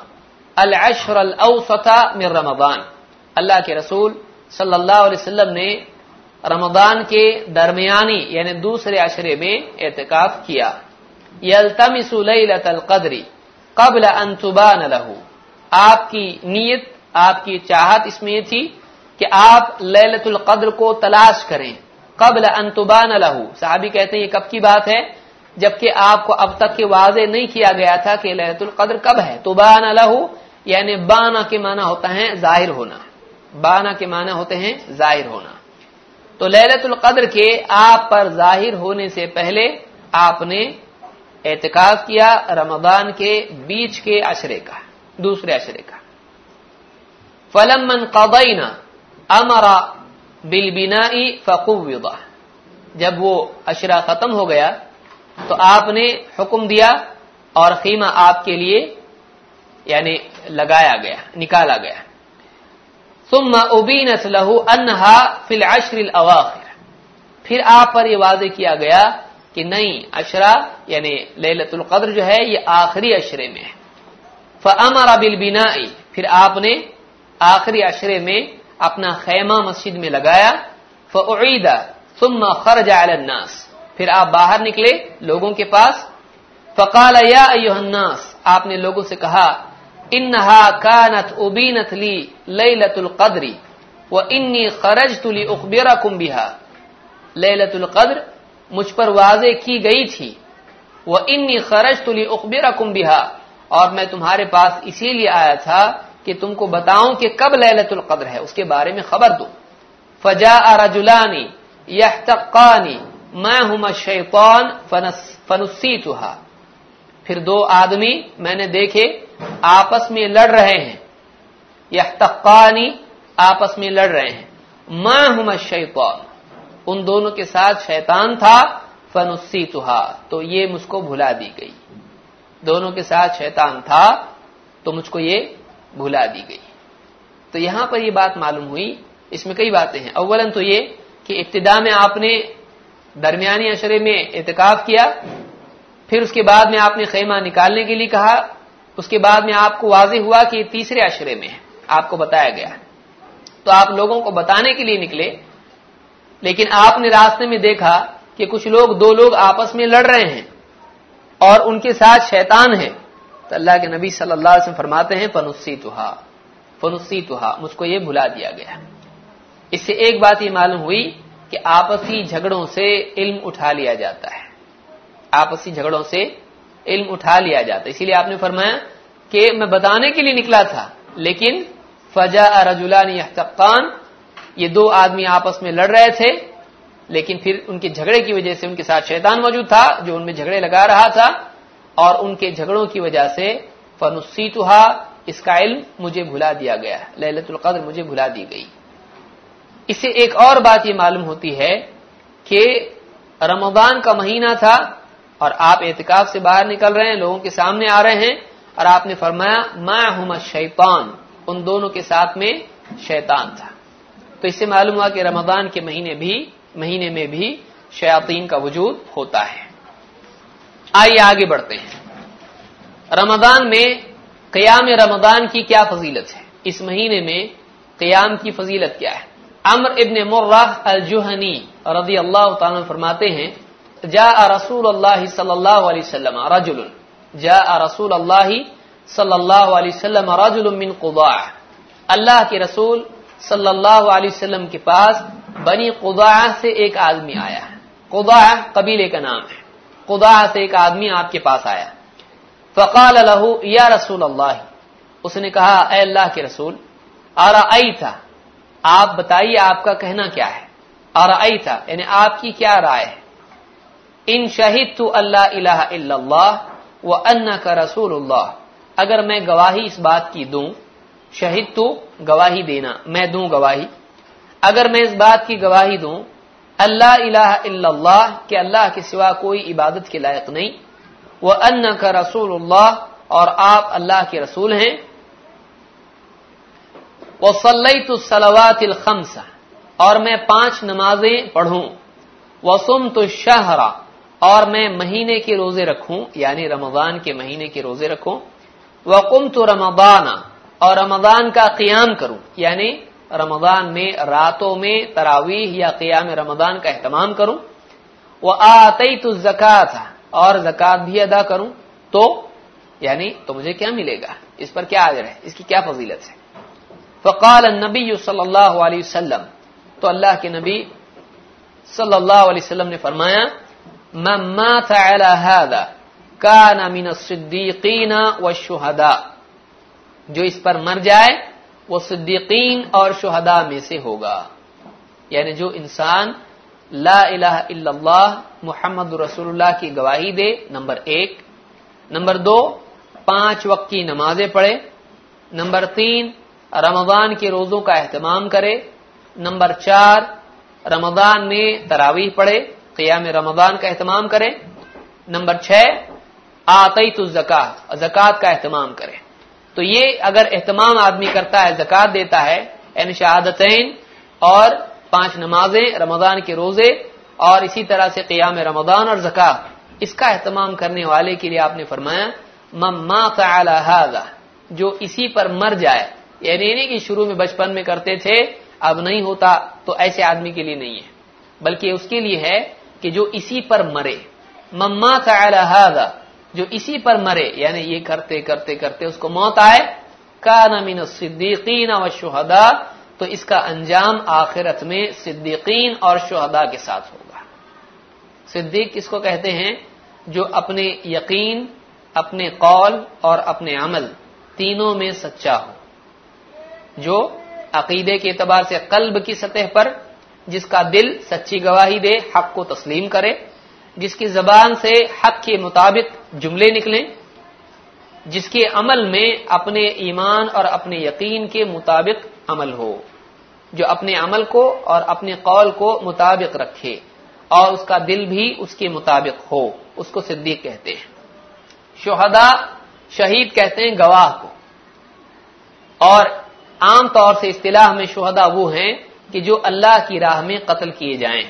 अल अशर अल मिर रमज़ान। अल्लाह के रसूल सल्लल्लाहु अलैहि वसल्लम ने रमदान के दरमियानी, यानी दूसरे अशरे में एहतिकाफ किया। यलतमिसुलतल कदरी कबल अंतुबान लहू। आपकी नीयत, आपकी चाहत इसमें थी कि आप लैलतुल कद्र को तलाश करें। कबल अंतुबान लहू। साहबी कहते हैं, ये कब की बात है? जबकि आपको अब तक के वाजे नहीं किया गया था कि लैलतुल कद्र कब है। तुबान लहू, यानी बाना के माना होता है ज़ाहिर होना। बाना के माना होते हैं ज़ाहिर होना। तो लैलतुल कद्र के आप पर ज़ाहिर होने से पहले आपने एहतिकाफ किया रमदान के बीच के अशरे का, दूसरे अशरे का। फलमन कदैना अमरा बिलबिनाई फकुविदा जब वो अशरा खत्म हो गया तो आपने हुक्म दिया और खीमा आपके लिए, यानी लगाया गया, निकाला गया। सुम्मा उबीनत लहू अनहा फिल अशरिल अवाखिर। फिर आप पर यह वाजे किया गया कि नहीं अशरा, यानी लैलतुल कद्र जो है, ये आखिरी अशरे में है। फ़अमर बिल बिनाई, फिर आपने आखिरी अशरे में अपना खैमा मस्जिद में लगाया। फ़ईदा सुम्मा खरज अलन्नास फिर आप बाहर निकले लोगों के पास। फ़काल या आपने लोगों से कहा इन्हा कानत उबीनत ली लैलतुल कद्री व इन्नी खरज तुली उखबिरा बिहा लैलतुल कद्र मुझ पर वाजे की गई थी वह इन्नी खरज तुली उखबिरा बिहा और मैं तुम्हारे पास इसीलिए आया था कि तुमको बताऊँ कि कब लैलतुल कद्र है उसके बारे में खबर दो फजा रजुलानी यह तक्कानी मैं हूँ शैतान फनुसी तुहा फिर दो आदमी मैंने देखे आपस में लड़ रहे हैं। यह आपस में लड़ रहे हैं। मैं हूँ शैतान? उन दोनों के साथ शैतान था फनुस्सी तुहा तो ये मुझको भुला दी गई। दोनों के साथ शैतान था तो मुझको ये भुला दी गई। तो यहाँ पर ये बात मालूम हुई। इसमें कई बातें हैं। अव्वलन तो ये कि इब्तदा में आपने दरमियानी अशरे में एहतिकाफ किया, फिर उसके बाद में आपने खेमा निकालने के लिए कहा उसके बाद में आपको वाजे हुआ कि तीसरे अशरे में है। आपको बताया गया तो आप लोगों को बताने के लिए निकले, लेकिन आपने रास्ते में देखा कि कुछ लोग, दो लोग आपस में लड़ रहे हैं और उनके साथ शैतान है। तो अल्लाह के नबी सल्लल्लाहु अलैहि वसल्लम फरमाते हैं फनुस्सी तुहा फनुस्सी तुहा मुझको ये भुला दिया गया इससे एक बात ये मालूम हुई कि आपसी झगड़ों से इल्म उठा लिया जाता है। आपसी झगड़ों से इल्म उठा लिया जाता इसीलिए आपने फरमाया कि मैं बताने के लिए निकला था, लेकिन फजा रजुलान यहतकान ये दो आदमी आपस में लड़ रहे थे, लेकिन फिर उनके झगड़े की वजह से उनके साथ शैतान मौजूद था, जो उनमें झगड़े लगा रहा था, और उनके झगड़ों की वजह से फनुस्सी तुहा इसका इल्म मुझे भुला दिया गया ललतुल कद्र मुझे भुला दी गई। इससे एक और बात यह मालूम होती है कि रमज़ान का महीना था और आप एहतिकाफ से बाहर निकल रहे हैं, लोगों के सामने आ रहे हैं, और आपने फरमाया, मैं हूँ शैतान। उन दोनों के साथ में शैतान था। तो इससे मालूम हुआ कि रमज़ान के महीने भी, महीने में भी शयातीन का वजूद होता है। आइए आगे बढ़ते हैं। रमज़ान में, कयाम रमज़ान की क्या फजीलत है? इस महीने में कयाम की फजीलत क्या है? अमर इबन मुर्राह अल जुहनी रदी अल्लाह फरमाते हैं जा रसूल अल्लाह सल्लल्लाहु अलैहि वसल्लम रजुल रसूल अल्लाह सल्लल्लाहु अलैहि वसल्लम मिन कुदा अल्लाह के रसूल वसल्लम के पास बनी कुदा से एक आदमी आया है। कुदा कबीले का नाम है। कुदा से एक आदमी आपके पास आया फ़काल लहू, या रसूल अल्लाह उसने कहा अल्लाह के रसूल आरा आई था आप बताइए आपका कहना क्या है? आरा आई था यानी आपकी क्या राय है? इन शहीद तो अल्लाह इल्लल्लाह व अन्ना का रसूलुल्लाह। अगर मैं गवाही इस बात की दूँ शहीद तो गवाही देना, मैं दूँ गवाही। अगर मैं इस बात की गवाही दूँ अल्लाह इलाह के अल्लाह के सिवा कोई इबादत के लायक नहीं वह अन्न का रसूलुल्लाह, और आप अल्लाह के रसूल हैं। सल्लई तो खमसा, और मैं पाँच नमाजें पढ़ूं। वसुम तो शहरा और मैं महीने के रोज़े रखूँ, यानी रमज़ान के महीने के रोज़े रखूँ वकुम तो रमदाना, और रमदान का क्याम करूँ, यानी रमदान में रातों में तरावीह या क्याम रमदान का अहतमाम करूँ वह आतई तो जक़ात, और जक़ात भी अदा करूँ तो यानी तो मुझे क्या मिलेगा? इस पर क्या आजर है? इसकी क्या फजीलत है? फ़काल नबी सल्लल्लाहु अलैहि वसल्लम तो अल्लाह के नबी सल्लल्लाहु अलैहि वसल्लम ने फरमाया मम्मा हादा काना मिन सिद्दीकीन व शुहदा जो इस पर मर जाए, वो सिद्दीकीन और शुहदा में से होगा। यानी जो इंसान ला इलाहा इल्लल्लाह मोहम्मद रसूलुल्लाह की गवाही दे, नंबर एक। नंबर दो, पाँच वक्त की नमाजें पढ़े। नंबर तीन, रमज़ान के रोजों का अहतमाम करे। नंबर चार, रमज़ान में तरावीह पढ़े। क़ियाम रमज़ान का अहतमाम करे। नंबर छह आतई तो जक़ात जक़ात का अहतमाम करे। तो ये अगर एहतमाम आदमी करता है, जक़ात देता है, यानी शहादतैन और पाँच नमाजें, रमज़ान के रोज़े और इसी तरह से क़ियाम रमज़ान और जक़ात, इसका एहतमाम करने वाले के लिए आपने फरमाया मम्मा हाजा जो इसी पर मर जाए। यानी नहीं कि शुरू में बचपन में करते थे, अब नहीं होता तो ऐसे आदमी के लिए नहीं है। बल्कि उसके लिए है कि जो इसी पर मरे। मम्मा हाजा, जो इसी पर मरे, यानी ये करते करते करते उसको मौत आए। का नमीन सिद्दीकीन व शुहदा तो इसका अंजाम आखिरत में सिद्दीकीन और शुहदा के साथ होगा। सिद्दीक किसको कहते हैं? जो अपने यकीन, अपने कौल और अपने अमल तीनों में सच्चा हो। जो अकीदे के एतबार से कल्ब की सतह पर जिसका दिल सच्ची गवाही दे, हक को तस्लीम करे, जिसकी जबान से हक के मुताबिक जुमले निकले, जिसके अमल में अपने ईमान और अपने यकीन के मुताबिक अमल हो, जो अपने अमल को और अपने कौल को मुताबिक रखे और उसका दिल भी उसके मुताबिक हो, उसको सिद्दीक कहते हैं। शोहदा शहीद कहते हैं गवाह को। और आम तौर से इस्तेलाह में शोहदा वो हैं कि जो अल्लाह की राह में कत्ल किए जाएँ।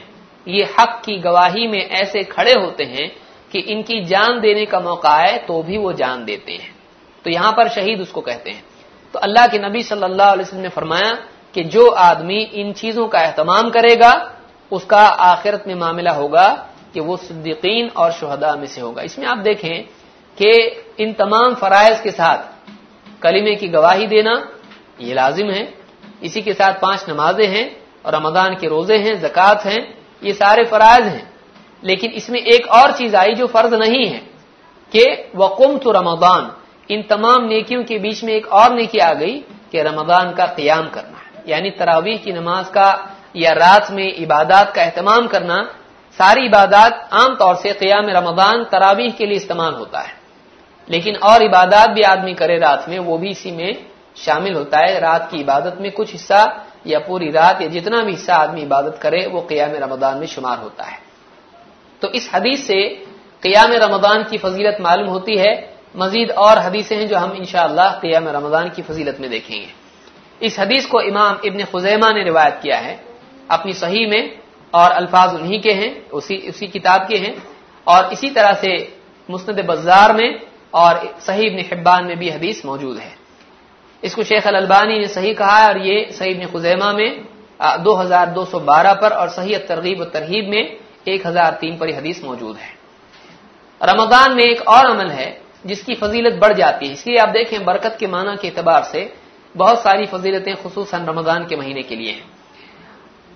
ये हक की गवाही में ऐसे खड़े होते हैं कि इनकी जान देने का मौका आए तो भी वो जान देते हैं। तो यहाँ पर शहीद उसको कहते हैं। तो अल्लाह के नबी सल्लल्लाहु अलैहि वसल्लम ने फरमाया कि जो आदमी इन चीज़ों का एहतमाम करेगा, उसका आखिरत में मामला होगा कि वो सिद्दीकीन और शहदा में से होगा। इसमें आप देखें कि इन तमाम फराइज के साथ कलीमे की गवाही देना ये लाजिम है। इसी के साथ पाँच नमाजें हैं और रमदान के रोज़े हैं, जक़ात हैं, ये सारे फराइज हैं। लेकिन इसमें एक और चीज़ आई जो फ़र्ज़ नहीं है कि वकुम तो रमदान इन तमाम नेकियों के बीच में एक और नेकी आ गई कि रमदान का क्याम करना यानी तरावीह की नमाज़ का या रात में इबादत का अहतमाम करना, सारी इबादत आमतौर से क्याम रमदान तरावीह के लिए इस्तेमाल होता है। लेकिन और इबादत भी आदमी करे रात में, वो भी इसी में शामिल होता है। रात की इबादत में कुछ हिस्सा या पूरी रात या जितना भी हिस्सा आदमी इबादत करे, वो क्याम रमदान में शुमार होता है। तो इस हदीस से क्याम रमदान की फजीलत मालूम होती है। मजीद और हदीसें हैं जो हम इंशाला क्याम रमदान की फजीलत में देखेंगे। इस हदीस को इमाम इबन खुजैमा ने रिवायत किया है। अपनी सही में और अल्फाज उन्हीं के हैं, उसी उसी किताब के हैं। और इसी तरह से मुस्ंद बजार में और सही इबन हिब्बान में भी हदीस मौजूद है। इसको शेख अल अलबानी ने सही कहा है और ये इब्न खुजैमा में दो हज़ार दो सौ बारह पर और सही तरगीब तरहीब में एक हज़ार तीन पर हदीस मौजूद है। रमदान में एक और अमल है जिसकी फजीलत बढ़ जाती है। इसलिए आप देखें बरकत के माना के एतबार से बहुत सारी फजीलतें खसूस रमदान के महीने के लिए हैं।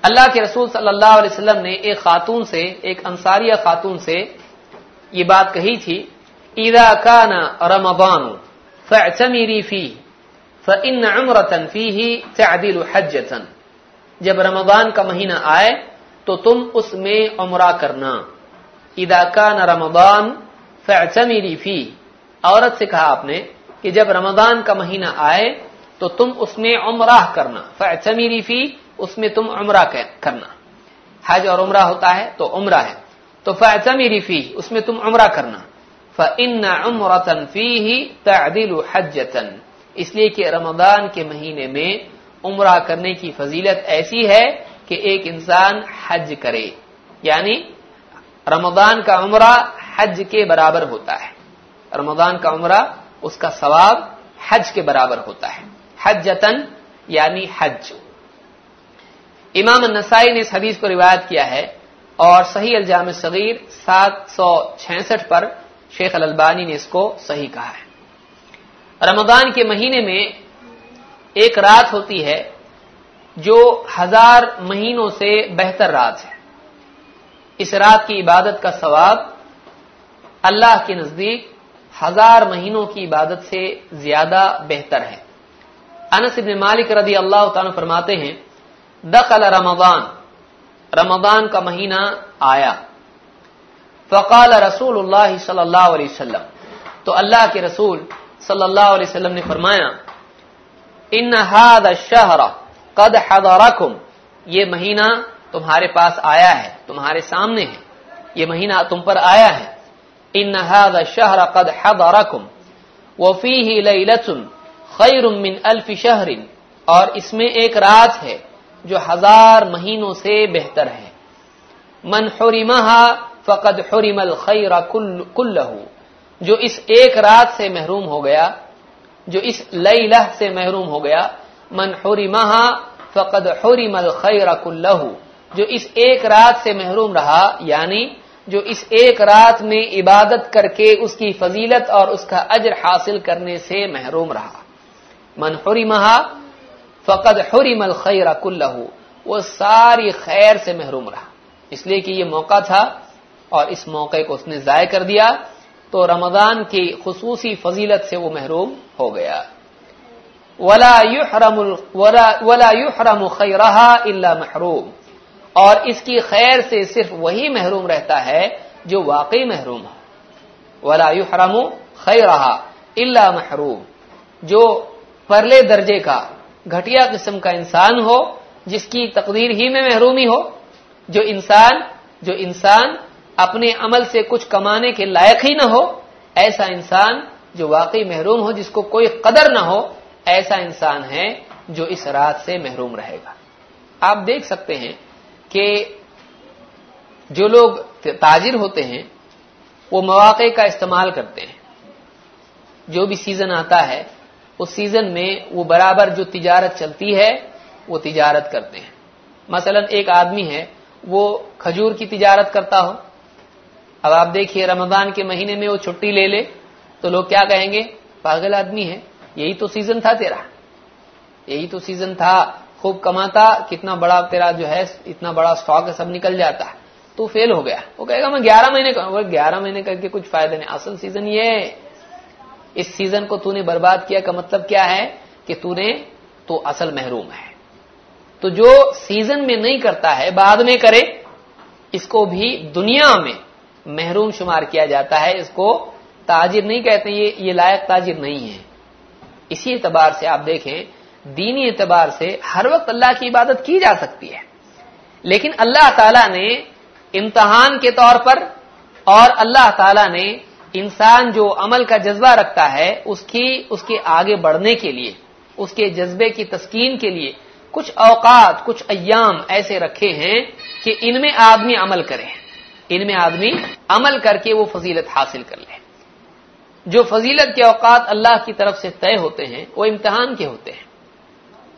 अल्लाह के रसूल सल्लल्लाहु अलैहि ने एक खातून से, एक अंसारिया खातून से ये बात कही थी ईदा काना रमदान फ़ी फ़ी फ़इन अमरतन फ़ी ही तदिल हजतन जब रमदान का महीना आए तो तुम उसमें उमरा करना। ईदा काना रमदान फ़ी फ़ी। औरत से कहा आपने कि जब रमदान का महीना आए तो तुम उसमें उमराह करना। फ़मीरी फ़ी, उसमें तुम उमरा करना। हज और उमरा होता है तो उमरा है। तो फ़मीरी फ़ी, उसमें तुम उमरा करना। फ़ फ़िन उमरतन फ़ी ही तदिल हजतन इसलिए कि रमदान के महीने में उमरा करने की फजीलत ऐसी है कि एक इंसान हज करे। यानी रमदान का उमरा हज के बराबर होता है। रमदान का उमरा उसका सवाब हज के बराबर होता है। हजतन यानी हज। इमाम नसाई ने इस हदीस को रिवायत किया है और सही अलजाम सगीर सात सौ छसठ पर शेख अलबानी ने इसको सही कहा है। रमदान के महीने में एक रात होती है जो हज़ार महीनों से बेहतर रात है। इस रात की इबादत का सवाब अल्लाह के नज़दीक हज़ार महीनों की इबादत से ज़्यादा बेहतर है। अनस इब्न मालिक रदी अल्लाह फरमाते हैं, दखल रमदान रमदान का महीना आया। फ़काल रसूल सल्लल्लाहु अलैहि वसल्लम। तो अल्लाह के रसूल सल्लल्लाहु अलैहि वसल्लम ने फरमाया इन हाद शहर कद हदरकुम. ये महीना तुम्हारे पास आया है, तुम्हारे सामने है। ये महीना तुम पर आया है। इन हाद शहर कद हदरकुम वफी ही लैलतुन खैरुमिन अल्फ शहरिन. और इसमें एक रात है जो हज़ार महीनों से बेहतर है। मन हुरिमहा फकद हुरिमल खैरा कुल्लहू। जो इस एक रात से महरूम हो गया, जो इस लैलह से महरूम हो गया, मन हुरिमहा फकद हुरिमल खैरा कुल्लहू। जो इस एक रात से महरूम रहा, यानी जो इस एक रात में इबादत करके उसकी फजीलत और उसका अजर हासिल करने से महरूम रहा। मन हुरिमहा फ़कद हुरिमल खैरा कुल्लहू। वो सारी खैर से महरूम रहा। इसलिए कि ये मौका था और इस मौके को उसने ज़ाय कर दिया। तो रमदान की खसूसी फजीलत से वो महरूम हो गया। वला युहरम खैरहा इल्ला महरूम। और इसकी खैर से सिर्फ़ वही महरूम रहता है जो वाकई महरूम हो। वला युहरम खैरहा इल्ला महरूम। जो परले दर्जे का, घटिया किस्म का इंसान हो, जिसकी तकदीर ही में महरूमी हो, जो इंसान जो इंसान अपने अमल से कुछ कमाने के लायक ही न हो, ऐसा इंसान जो वाकई महरूम हो, जिसको कोई कदर न हो, ऐसा इंसान है जो इस रात से महरूम रहेगा। आप देख सकते हैं कि जो लोग ताजिर होते हैं, वो मौके का इस्तेमाल करते हैं। जो भी सीज़न आता है, उस सीज़न में वो बराबर जो तिजारत चलती है, वो तिजारत करते हैं। मसलन एक आदमी है, वो खजूर की तिजारत करता हो अब आप देखिए, रमज़ान के महीने में वो छुट्टी ले ले तो लोग क्या कहेंगे? पागल आदमी है। यही तो सीज़न था तेरा। यही तो सीज़न था। खूब कमाता, कितना बड़ा तेरा जो है, इतना बड़ा स्टॉक है, सब निकल जाता। है तो फेल हो गया। वो कहेगा, मैं ग्यारह महीने करूँगा ग्यारह महीने करके कुछ फ़ायदे नहीं। असल सीज़न ये इस सीज़न को तूने बर्बाद किया का मतलब क्या है? कि तूने तो असल महरूम है। तो जो सीज़न में नहीं करता है, बाद में करे, इसको भी दुनिया में महरूम शुमार किया जाता है, इसको ताजिर नहीं कहते, ये ये लायक ताजिर नहीं है। इसी एतबार से आप देखें, दीनी एतबार से हर वक्त अल्लाह की इबादत की जा सकती है। लेकिन अल्लाह ताला ने इम्तहान के तौर पर और अल्लाह ताला ने इंसान जो अमल का जज्बा रखता है, उसकी, उसके आगे बढ़ने के लिए, उसके जज्बे की तस्कीन के लिए कुछ औकात, कुछ अयाम ऐसे रखे हैं कि इनमें आदमी अमल करे। इनमें आदमी अमल करके वो फजीलत हासिल कर ले। जो फजीलत के औकात अल्लाह की तरफ़ से तय होते हैं, वो इम्तहान के होते हैं।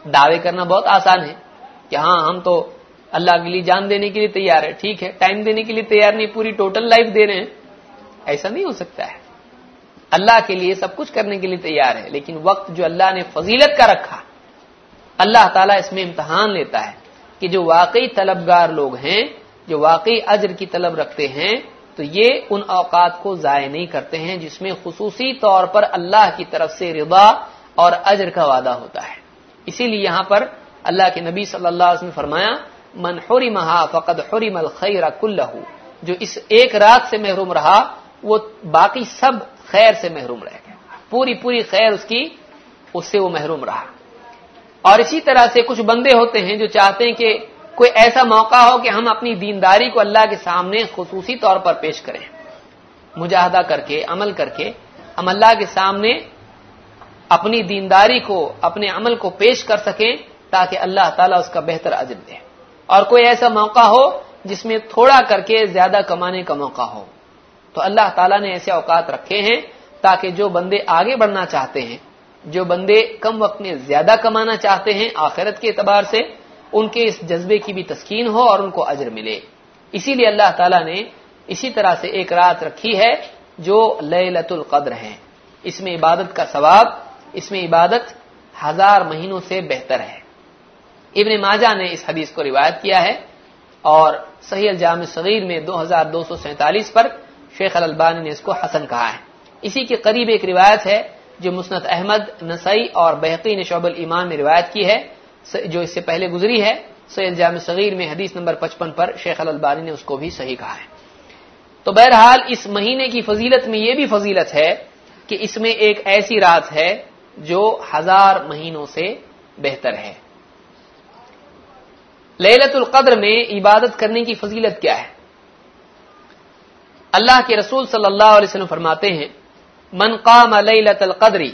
दावे करना बहुत आसान है कि हाँ हम तो अल्लाह के लिए जान देने के लिए तैयार है। ठीक है टाइम देने के लिए तैयार नहीं, पूरी टोटल लाइफ दे रहे हैं। ऐसा नहीं हो सकता है। अल्लाह के लिए सब कुछ करने के लिए तैयार है, लेकिन वक्त जो अल्लाह ने फजीलत का रखा, अल्लाह ताला इसमें इम्तहान लेता है कि जो वाकई तलबगार लोग हैं जो वाकई अजर की तलब रखते हैं तो ये उन औकात को जाय नहीं करते हैं, जिसमें खसूसी तौर पर अल्लाह की तरफ़ से रिबा और अजर का वादा होता है। इसीलिए यहाँ पर अल्लाह के नबी सल्लल्लाहु अलैहि वसल्लम फरमाया, मन हुरी महा फ़कद हुरिमल खैरा कुल्लहू। जो इस एक रात से महरूम रहा, वो बाकी सब खैर से महरूम रह गया। पूरी पूरी खैर उसकी, उससे वो महरूम रहा। और इसी तरह से कुछ बंदे होते हैं जो चाहते हैं कि कोई ऐसा मौका हो कि हम अपनी दीनदारी को अल्लाह के सामने खसूसी तौर पर पेश करें। मुजाहदा करके, अमल करके, हम अल्लाह के सामने अपनी दीनदारी को, अपने अमल को पेश कर सकें ताकि अल्लाह ताला उसका बेहतर अजर दे। और कोई ऐसा मौका हो जिसमें थोड़ा करके ज़्यादा कमाने का मौका हो। तो अल्लाह ताला ने ऐसे औकात रखे हैं ताकि जो बंदे आगे बढ़ना चाहते हैं, जो बंदे कम वक्त में ज़्यादा कमाना चाहते हैं आखिरत के एतबार से उनके इस जज्बे की भी तस्कीन हो और उनको अजर मिले। इसीलिए अल्लाह ताला ने इसी तरह से एक रात रखी है जो लतुल कद्र है। इसमें इबादत का सवाब, इसमें इबादत हज़ार महीनों से बेहतर है। इबन माजा ने इस हदीस को रिवायत किया है और सही अलजाम सगीर में दो हज़ार दो सौ सैतालीस पर शेख अलबानी ने इसको हसन कहा है। इसी के करीब एक रिवायत है जो मुस्नत अहमद, नसई और बेहती ने शोबल ईमान में रिवायत की है। जो इससे पहले गुजरी है सैद जाम सगीर में हदीस नंबर पचपन पर शेख अलबानी ने उसको भी सही कहा है। तो बहरहाल, इस महीने की फजीलत में यह भी फजीलत है कि इसमें एक ऐसी रात है जो हज़ार महीनों से बेहतर है। लैलतुल कद्र में इबादत करने की फजीलत क्या है? अल्लाह के रसूल सल्लल्लाहु अलैहि वसल्लम फरमाते हैं, मन काम लैलतुल कद्री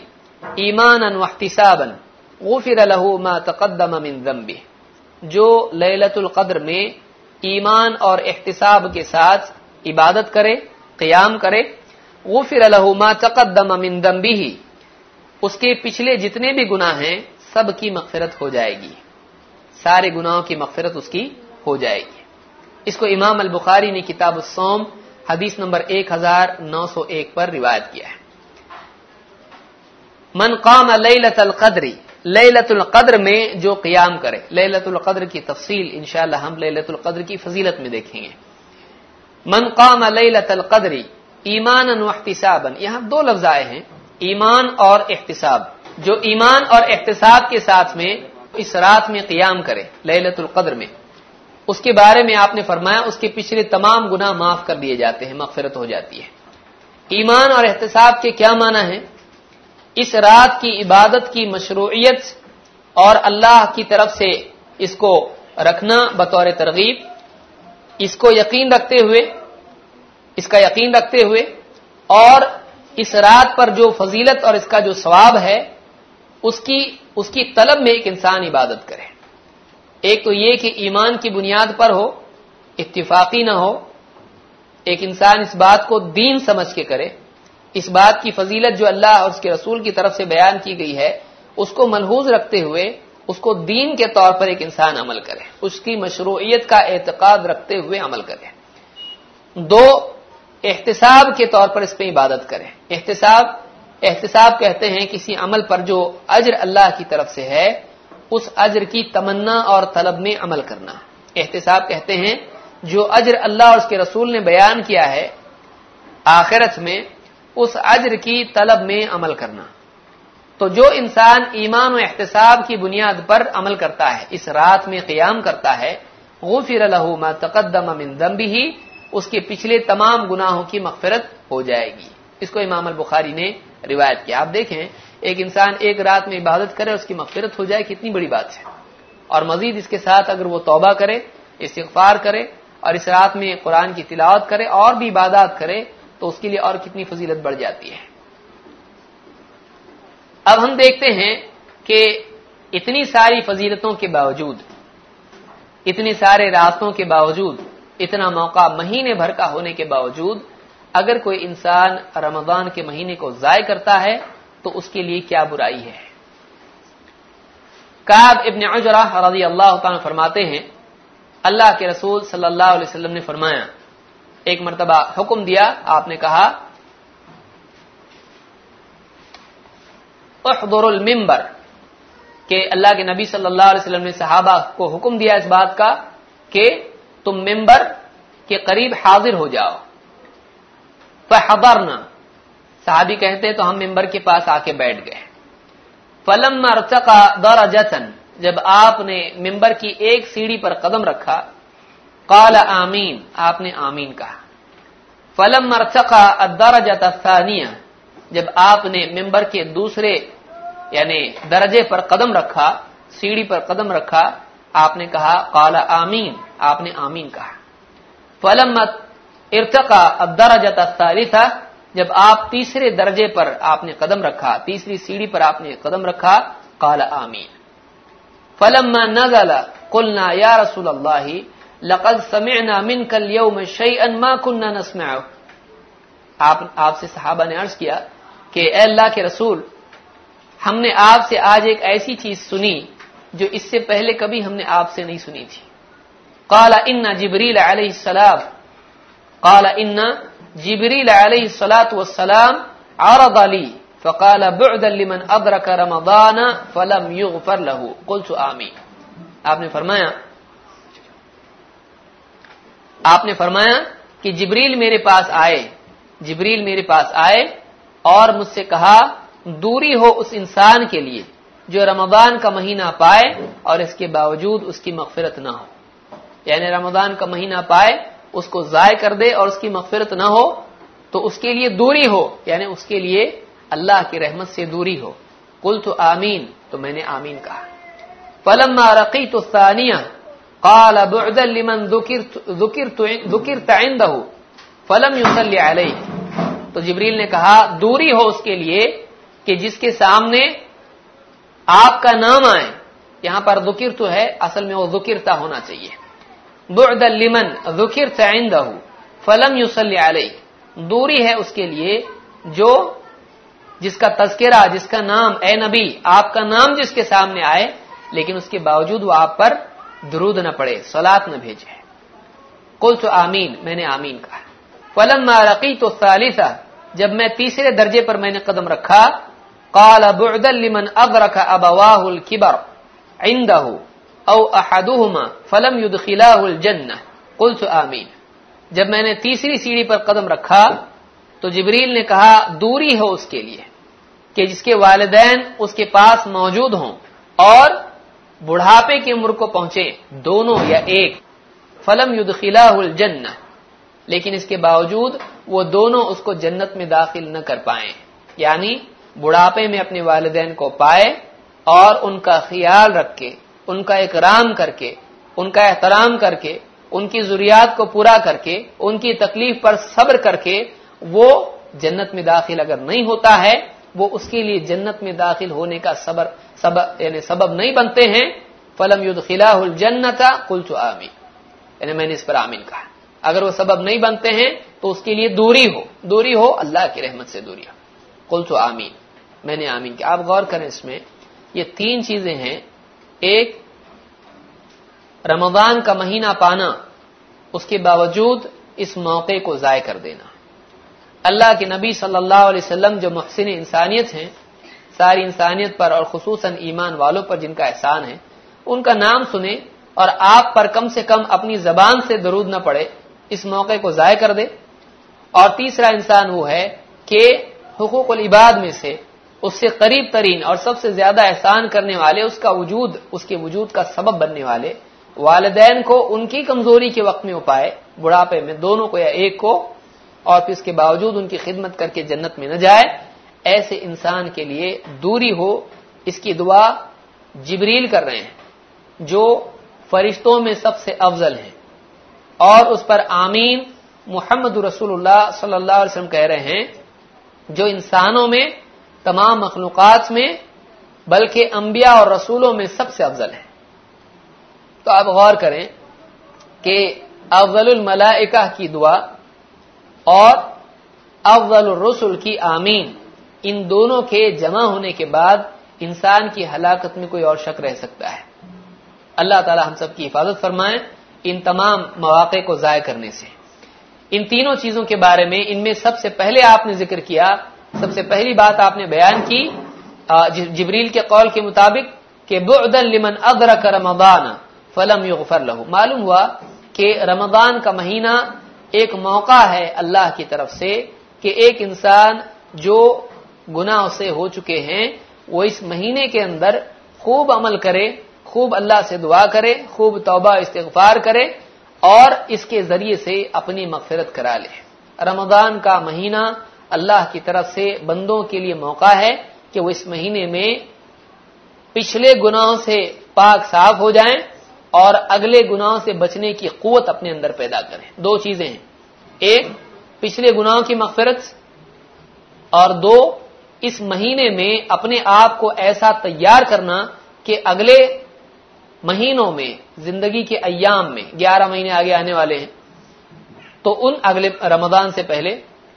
ईमानन वहतिसाबन गुफिर लहू मा तकदम मिन जम्बी जो लैलतुल कद्र में ईमान और एहतिसाब के साथ इबादत करे क्याम करे गुफिर लहू मा तकदम मिन जम्बी उसके पिछले जितने भी गुनाह हैं सब की मगफिरत हो जाएगी सारे गुनाहों की मगफिरत उसकी हो जाएगी इसको इमाम अल बुखारी ने किताब सोम हदीस नंबर 1901 पर रिवायत किया है मन काम लैलतुल कद्री लैलतुल कद्र में जो क्याम करे। लैलतुल कद्र की तफसील, इंशाल्लाह, हम लैलतुल कद्र की फजीलत में देखेंगे। मन काम लैलतुल कद्री ईमान वहतिसाबन यहाँ दो लफ्ज आए हैं, ईमान और एहतिसाब जो ईमान और एहतिसाब के साथ में इस रात में क्याम करे, लैलतुल कद्र में। उसके बारे में आपने फरमाया, उसके पिछले तमाम गुना माफ़ कर दिए जाते हैं, मगफिरत हो जाती है। ईमान और एहतसाब के क्या माना है? इस रात की इबादत की मशरूयत और अल्लाह की तरफ़ से इसको रखना बतौर तरगीब। इसको यकीन रखते हुए, इसका यकीन रखते हुए और इस रात पर जो फजीलत और इसका जो सवाब है, उसकी उसकी तलब में एक इंसान इबादत करे। एक तो ये कि ईमान की बुनियाद पर हो, इत्तिफाकी ना हो, एक इंसान इस बात को दीन समझ के करे इस बात की फजीलत जो अल्लाह और उसके रसूल की तरफ़ से बयान की गई है, उसको मनहूज रखते हुए, उसको दीन के तौर पर एक इंसान अमल करे, उसकी मशरूयत का एतकाद रखते हुए अमल करे। दो, एहतसाब के तौर पर इस पर इबादत करें। एहतसाब एहतसाब कहते हैं किसी अमल पर जो अजर अल्लाह की तरफ़ से है, उस अजर की तमन्ना और तलब में अमल करना। एहतसाब कहते हैं, जो अजर अल्लाह और उसके रसूल ने बयान किया है, आखिरत में उस अजर की तलब में अमल करना। तो जो इंसान ईमान और एहतसाब की बुनियाद पर अमल करता है, इस रात में क्याम करता है, गुफिर लहू मा तकदम मिन दम्बी ही उसके पिछले तमाम गुनाहों की मगफरत हो जाएगी। इसको इमाम बुखारी ने रिवायत किया। आप देखें, एक इंसान एक रात में इबादत करे, उसकी मगफरत हो जाए, कितनी बड़ी बात है। और मजीद इसके साथ अगर वो तौबा करे इस्तफार करे, और इस रात में कुरान की तिलावत करे, और भी इबादत करे तो उसके लिए और कितनी फजीलत बढ़ जाती है। अब हम देखते हैं कि इतनी सारी फजीलतों के बावजूद, इतने सारे रास्तों के बावजूद, इतना मौका महीने भर का होने के बावजूद, अगर कोई इंसान रमज़ान के महीने को जाय करता है तो उसके लिए क्या बुराई है? काब इबन अजरा रज़ी अल्लाह फरमाते हैं, अल्लाह के रसूल सल्लल्लाहु अलैहि वसल्लम ने फरमाया एक मरतबा हुक्म दिया, आपने कहा, उहदुरुल मिंबर, के अल्लाह के नबी सल्लल्लाहु अलैहि वसल्लम ने सहाबा को हुक्म दिया इस बात का, कि तुम मिंबर के करीब हाजिर हो जाओ। फहबरना साहबी कहते तो हम मिंबर के पास आके बैठ गए। फलम अर्चका दरजतन, जब आपने मिंबर की एक सीढ़ी पर कदम रखा काल आमीन, आपने आमीन कहा। फलम अर्चका दरजतानिया जब आपने मिंबर के दूसरे, यानी दर्जे पर कदम रखा, सीढ़ी पर कदम रखा, आपने कहा, काला आमीन, आपने आमीन कहा। फलम इर्तका अदरजत था जब आप तीसरे दर्जे पर आपने कदम रखा, तीसरी सीढ़ी पर आपने कदम रखा, काला आमीन। फलम नजल कुलना या रसूल अल्लाह लकद समिअना मिन कल यौम शैअन मा कुन्ना आप, आपसे सहाबा ने अर्ज़ किया कि अल्लाह के रसूल, हमने आपसे आज एक ऐसी चीज़ सुनी जो इससे पहले कभी हमने आपसे नहीं सुनी थी। काला इन्ना जिबरील सलाम, काला इन्ना जिबरील सलात वसलाम आरद अली फ़काल बुदलिमन अबरक रमदान फलम युगफर लहू। कुल आमी आपने फरमाया आपने फरमाया कि जिबरील मेरे पास आए, जिबरील मेरे पास आए और मुझसे कहा, दूरी हो उस इंसान के लिए जो रमदान का महीना पाए और इसके बावजूद उसकी मगफिरत ना हो। यानी रमदान का महीना पाए, उसको जाय कर दे और उसकी मगफिरत ना हो तो उसके लिए दूरी हो, यानी उसके लिए अल्लाह की रहमत से दूरी हो। कुल तो आमीन तो मैंने आमीन कहा। फलम्मा रकी तो सानिया काल बुदलिमन दुकिर तइंदहू फलम युसल्ली अलैहि तो जिब्रील ने कहा, दूरी हो उसके लिए कि जिसके सामने आपका नाम आए, यहाँ पर दुकिर तो है, असल में वो दुकिरता होना चाहिए। बुदलिमन दुकिर तइंदहू फलम युसल्ली अलैहि दूरी है उसके लिए जो जिसका तस्करा जिसका नाम, ए नबी, आपका नाम जिसके सामने आए, लेकिन उसके बावजूद वो आप पर दरूद न पड़े, सलात न भेजे। कुल तो आमीन, मैंने आमीन कहा। फलम रकी तो सालिसा, जब मैं तीसरे दर्जे पर मैंने कदम रखा, काल बुदलिमन अब रखा अबवाहुल किबर, इंदहू, औ अहदुहुमा, फलम युदखिलाहुल जन्नह। कुल तो आमीन। जब मैंने तीसरी सीढ़ी पर कदम रखा तो जिबरील ने कहा, दूरी हो उसके लिए, कि जिसके वालदेन उसके पास मौजूद हों, और बुढ़ापे की उम्र को पहुँचे दोनों या एक, फलम युदखिलाहुल जन्नह लेकिन इसके बावजूद वो दोनों उसको जन्नत में दाखिल न कर पाए, यानी बुढ़ापे में अपने वालदेन को पाए और उनका ख्याल रख के उनका इकराम करके, उनका एहतराम करके, उनकी जरूरियात को पूरा करके, उनकी तकलीफ़ पर सब्र करके वो जन्नत में दाखिल अगर नहीं होता है, वो उसके लिए जन्नत में दाखिल होने का सबर सब यानी सबब नहीं बनते हैं, फलम युद खिलाहुल जन्नता कुल आमी यानी मैंने इस पर आमीन कहा। अगर वो सबब नहीं बनते हैं तो उसके लिए दूरी हो। दूरी हो, अल्लाह की रहमत से दूरी हो। कुल तो आमीन। मैंने आमीन किया। आप गौर करें इसमें, ये तीन चीज़ें हैं। एक, रमज़ान का महीना पाना, उसके बावजूद इस मौके को जाय कर देना। अल्लाह के नबी सल्लल्लाहु अलैहि वसल्लम जो मुहसिन इंसानियत हैं सारी इंसानियत पर और खसूसन ईमान वालों पर जिनका एहसान है, उनका नाम सुने और आप पर कम से कम अपनी जबान से दरूद न पड़े, इस मौके को जाय कर दे। और तीसरा इंसान वो है कि हुकूक इबाद में से उससे करीब तरीन और सबसे ज़्यादा एहसान करने वाले, उसका वजूद, उसके वजूद का सबब बनने वाले वालदेन को उनकी कमज़ोरी के वक्त में उपाय बुढ़ापे में दोनों को या एक को, और फिर इसके बावजूद उनकी खिदमत करके जन्नत में न जाए। ऐसे इंसान के लिए दूरी हो, इसकी दुआ जिबरील कर रहे हैं, जो फरिश्तों में सबसे अफजल हैं। और उस पर आमीन मोहम्मद रसूलुल्लाह सल्लल्लाहु अलैहि कह रहे हैं, जो इंसानों में, तमाम मखलूकत में, बल्कि अंबिया और रसूलों में सबसे अफजल है। तो आप गौर करें कि अफजल मलाइका की दुआ और अफजल रसुल की आमीन इन दोनों के जमा होने के बाद इंसान की हलाकत में कोई और शक रह सकता है। अल्लाह ताला हम सब की हिफाजत फरमाए इन तमाम मौके को जाय करने से। इन तीनों चीज़ों के बारे में इनमें सबसे पहले आपने ज़िक्र किया, सबसे पहली बात आपने बयान की जिबरील के कौल के मुताबिक कि बुदन लिमन अदरक रमदान फलम युगफर लहू। मालूम हुआ कि रमदान का महीना एक मौका है अल्लाह की तरफ़ से कि एक इंसान जो गुनाह से हो चुके हैं, वो इस महीने के अंदर खूब अमल करे, खूब अल्लाह से दुआ करे, खूब तौबा इस्तफार करे और इसके ज़रिए से अपनी मगफरत करा ले। रमदान का महीना अल्लाह की तरफ़ से बंदों के लिए मौका है कि वो इस महीने में पिछले गुनाहों से पाक साफ़ हो जाएँ और अगले गुनाहों से बचने की कुवत अपने अंदर पैदा करें। दो चीज़ें हैं। एक, पिछले गुनाहों की मगफरत और दो इस महीने में अपने आप को ऐसा तैयार करना कि अगले महीनों में, ज़िंदगी के अयाम में, ग्यारह महीने आगे आने वाले हैं तो उन अगले रमदान से पहले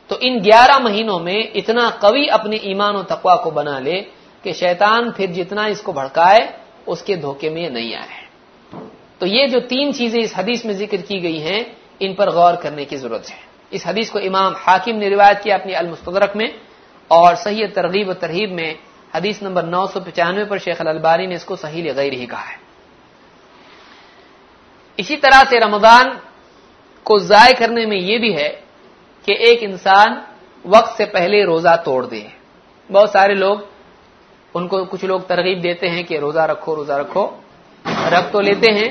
तो इन ग्यारह महीनों में इतना कवि अपने ईमान और तकवा को बना ले कि शैतान फिर जितना इसको भड़काए, उसके धोखे में नहीं आए। तो ये जो तीन चीज़ें इस हदीस में ज़िक्र की गई हैं, इन पर गौर करने की ज़रूरत है। इस हदीस को इमाम हाकिम ने रिवायत किया अपनी अलमुस्तरक में और सही तरगीब तरहीब में हदीस नंबर नौ सौ पचानवे पर शेख अलबारी ने इसको सही गैर ही कहा है। इसी तरह से रमज़ान को जाय करने में यह भी है कि एक इंसान वक्त से पहले रोजा तोड़ दे। बहुत सारे लोग, उनको कुछ लोग तरगीब देते हैं कि रोजा रखो रोजा रखो। रख तो लेते हैं,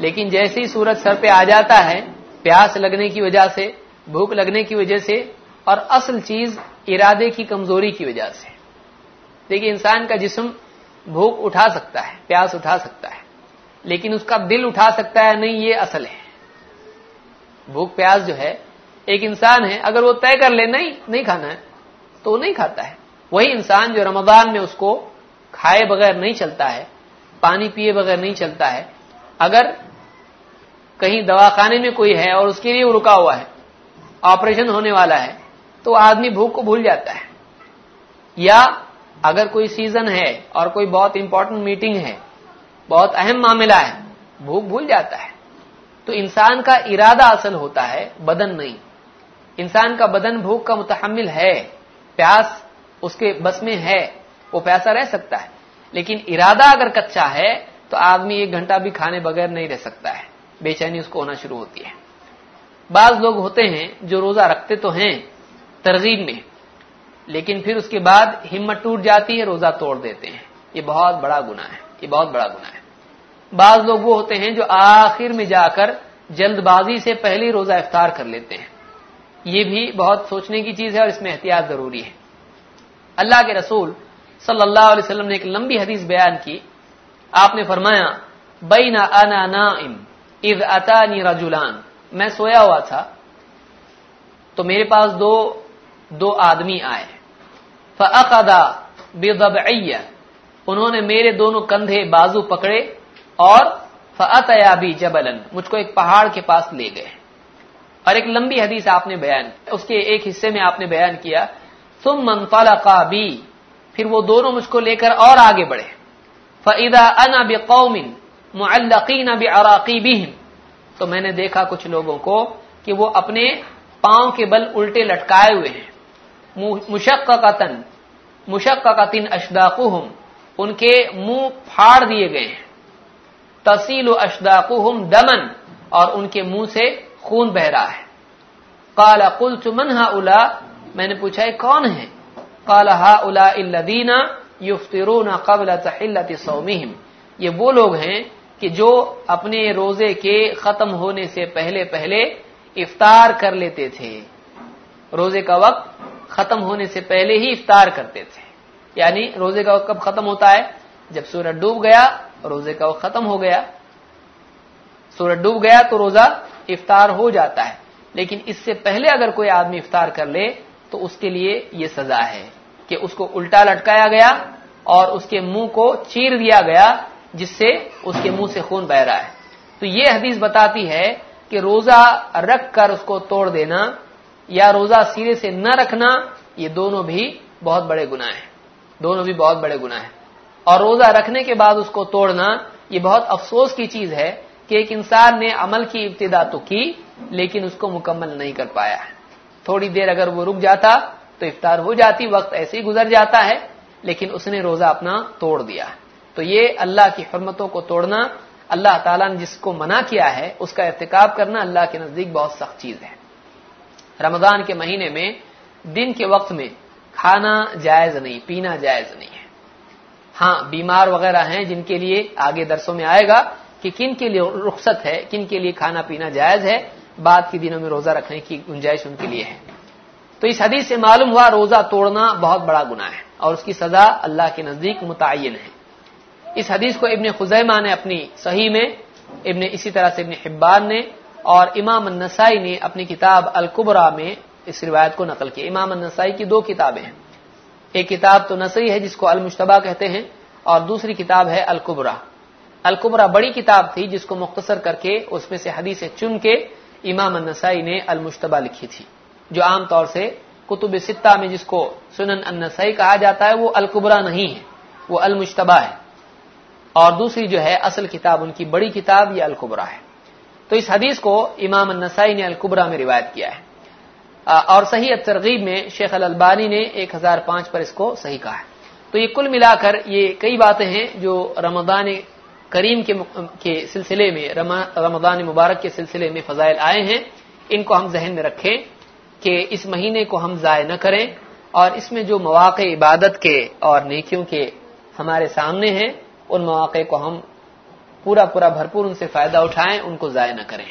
लेकिन जैसे ही सूरज सर पे आ जाता है, प्यास लगने की वजह से, भूख लगने की वजह से, और असल चीज़ इरादे की कमज़ोरी की वजह से। देखिए, इंसान का जिस्म भूख उठा सकता है, प्यास उठा सकता है, लेकिन उसका दिल उठा सकता है नहीं, ये असल है। भूख, प्यास जो है, एक इंसान है, अगर वो तय कर ले, नहीं नहीं खाना है तो नहीं खाता है। वही इंसान जो रमज़ान में उसको खाए बगैर नहीं चलता है, पानी पिए बगैर नहीं चलता है, अगर कहीं दवाखाने में कोई है और उसके लिए रुका हुआ है, ऑपरेशन होने वाला है तो आदमी भूख को भूल जाता है। या अगर कोई सीज़न है और कोई बहुत इंपॉर्टेंट मीटिंग है, बहुत अहम मामला है, भूख भूल जाता है। तो इंसान का इरादा असल होता है बदन नहीं। इंसान का बदन भूख का मुतहमिल है, प्यास उसके बस में है, वो प्यासा रह सकता है। लेकिन इरादा अगर कच्चा है तो आदमी एक घंटा भी खाने बगैर नहीं रह सकता है। बेचैनी उसको होना शुरू होती है। बाज लोग होते हैं जो रोजा रखते तो हैं तरगीब में। लेकिन फिर उसके बाद हिम्मत टूट जाती है, रोजा तोड़ देते हैं। ये बहुत बड़ा गुना है। ये बहुत बड़ा गुना है। बाज लोग वो होते हैं जो आखिर में जाकर जल्दबाजी से पहले रोजा इफ्तार कर लेते हैं। ये भी बहुत सोचने की चीज़ है और इसमें एहतियात ज़रूरी है। अल्लाह के रसूल सल्लल्लाहु अलैहि वसल्लम ने एक लंबी हदीस बयान की। आपने फरमाया, बैना अना नाइम, इज़ अतानी रजुलान। मैं सोया हुआ था। तो मेरे पास दो दो आदमी आए। फ़अदा बेदबैया उन्होंने मेरे दोनों कंधे बाजू पकड़े और फ़तया भी जबलन, मुझको एक पहाड़ के पास ले गए। और एक लंबी हदीस आपने बयान उसके एक हिस्से में आपने बयान किया तुम मनफला का भी फिर वो दोनों मुझको लेकर और आगे बढ़े। फ़ैदा अना बेकौमिन मुल्लकीन अराकी भी तो मैंने देखा कुछ लोगों को कि वो अपने पाँव के बल उल्टे लटकाए हुए हैं। मुशक्कतन मुशक्कतिन अशदाकुहुम, उनके मुँह फाड़ दिए गए हैं। तसील अशदाकुहुम दमन, और उनके मुँह से खून बह रहा है। काला कुल चुमन हा मैंने पूछा है कौन है? काला हा उला इल्लदीना युफ्तिरून कबल तहिल्लत ये वो लोग हैं कि जो अपने रोज़े के खत्म होने से पहले पहले इफ्तार कर लेते थे। रोज़े का वक्त खत्म होने से पहले ही इफ्तार करते थे। यानी रोज़े का वक्त कब खत्म होता है? जब सूरज डूब गया, रोज़े का वक्त खत्म हो गया। सूरज डूब गया तो रोजा इफ्तार हो जाता है। लेकिन इससे पहले अगर कोई आदमी इफ्तार कर ले तो उसके लिए ये सजा है कि उसको उल्टा लटकाया गया और उसके मुँह को चीर दिया गया, जिससे उसके मुँह से खून बह रहा है। तो ये हदीस बताती है कि रोजा रख कर उसको तोड़ देना या रोजा सिरे से न रखना, ये दोनों भी बहुत बड़े गुनाह हैं। दोनों भी बहुत बड़े गुनाह हैं। और रोजा रखने के बाद उसको तोड़ना, ये बहुत अफसोस की चीज़ है कि एक इंसान ने अमल की इब्तदा तो की, लेकिन उसको मुकम्मल नहीं कर पाया है। थोड़ी देर अगर वो रुक जाता तो इफ्तार हो जाती, वक्त ऐसे ही गुजर जाता है, लेकिन उसने रोजा अपना तोड़ दिया। तो ये अल्लाह की हरमतों को तोड़ना, अल्लाह ताला ने जिसको मना किया है, उसका एहतिकाब करना अल्लाह के नज़दीक बहुत सख्त चीज़ है। रमज़ान के महीने में, दिन के वक्त में खाना जायज़ नहीं, पीना जायज़ नहीं है। हाँ बीमार वगैरह हैं जिनके लिए आगे दरसों में आएगा कि किन के लिए रुख्सत है, किन के लिए खाना पीना जायज़ है, बाद के दिनों में रोजा रखने की गुंजाइश उनके लिए है। तो इस हदीस से मालूम हुआ रोजा तोड़ना बहुत बड़ा गुना है और उसकी सजा अल्लाह के नज़दीक मुतन है। इस हदीस को इबन खुजैमा ने अपनी सही में, इबन, इसी तरह से इबन हिब्बान ने और इमाम नसाई ने अपनी किताब अलकुबरा में इस रिवायत को नकल किया। इमाम नसाई की दो किताबें हैं। एक किताब तो नसई है, जिसको अलमुशतबा कहते हैं, और दूसरी किताब है अलकुबरा। अलकुबरा बड़ी किताब थी, जिसको मुख्तसर करके उसमें से हदीसें चुन के इमाम नसाई ने अलमुशतबा लिखी थी। जो आमतौर से कुतुब सित्ता में जिसको सुनन अन्नसाई कहा जाता है, वो अलकुबरा नहीं है, वो अलमुशतबा है। और दूसरी जो है, असल किताब, उनकी बड़ी किताब, ये अलकुबरा है। तो इस हदीस को इमाम नसाई ने अलकुबरा में रिवायत किया है। और सही तरगीब में शेख अल अलबानी ने 1005 पर इसको सही कहा है। तो ये कुल मिलाकर ये कई बातें हैं जो रमदान करीम के, के सिलसिले में रमदान मुबारक के सिलसिले में फजाइल आए हैं। इनको हम जहन में रखें कि इस महीने को हम ज़ाय न करें और इसमें जो मौाक़ इबादत के और नेकियों के हमारे सामने हैं उन मौाक़े को हम पूरा पूरा भरपूर उनसे फ़ायदा उठाएँ उनको ज़ाय ना करें।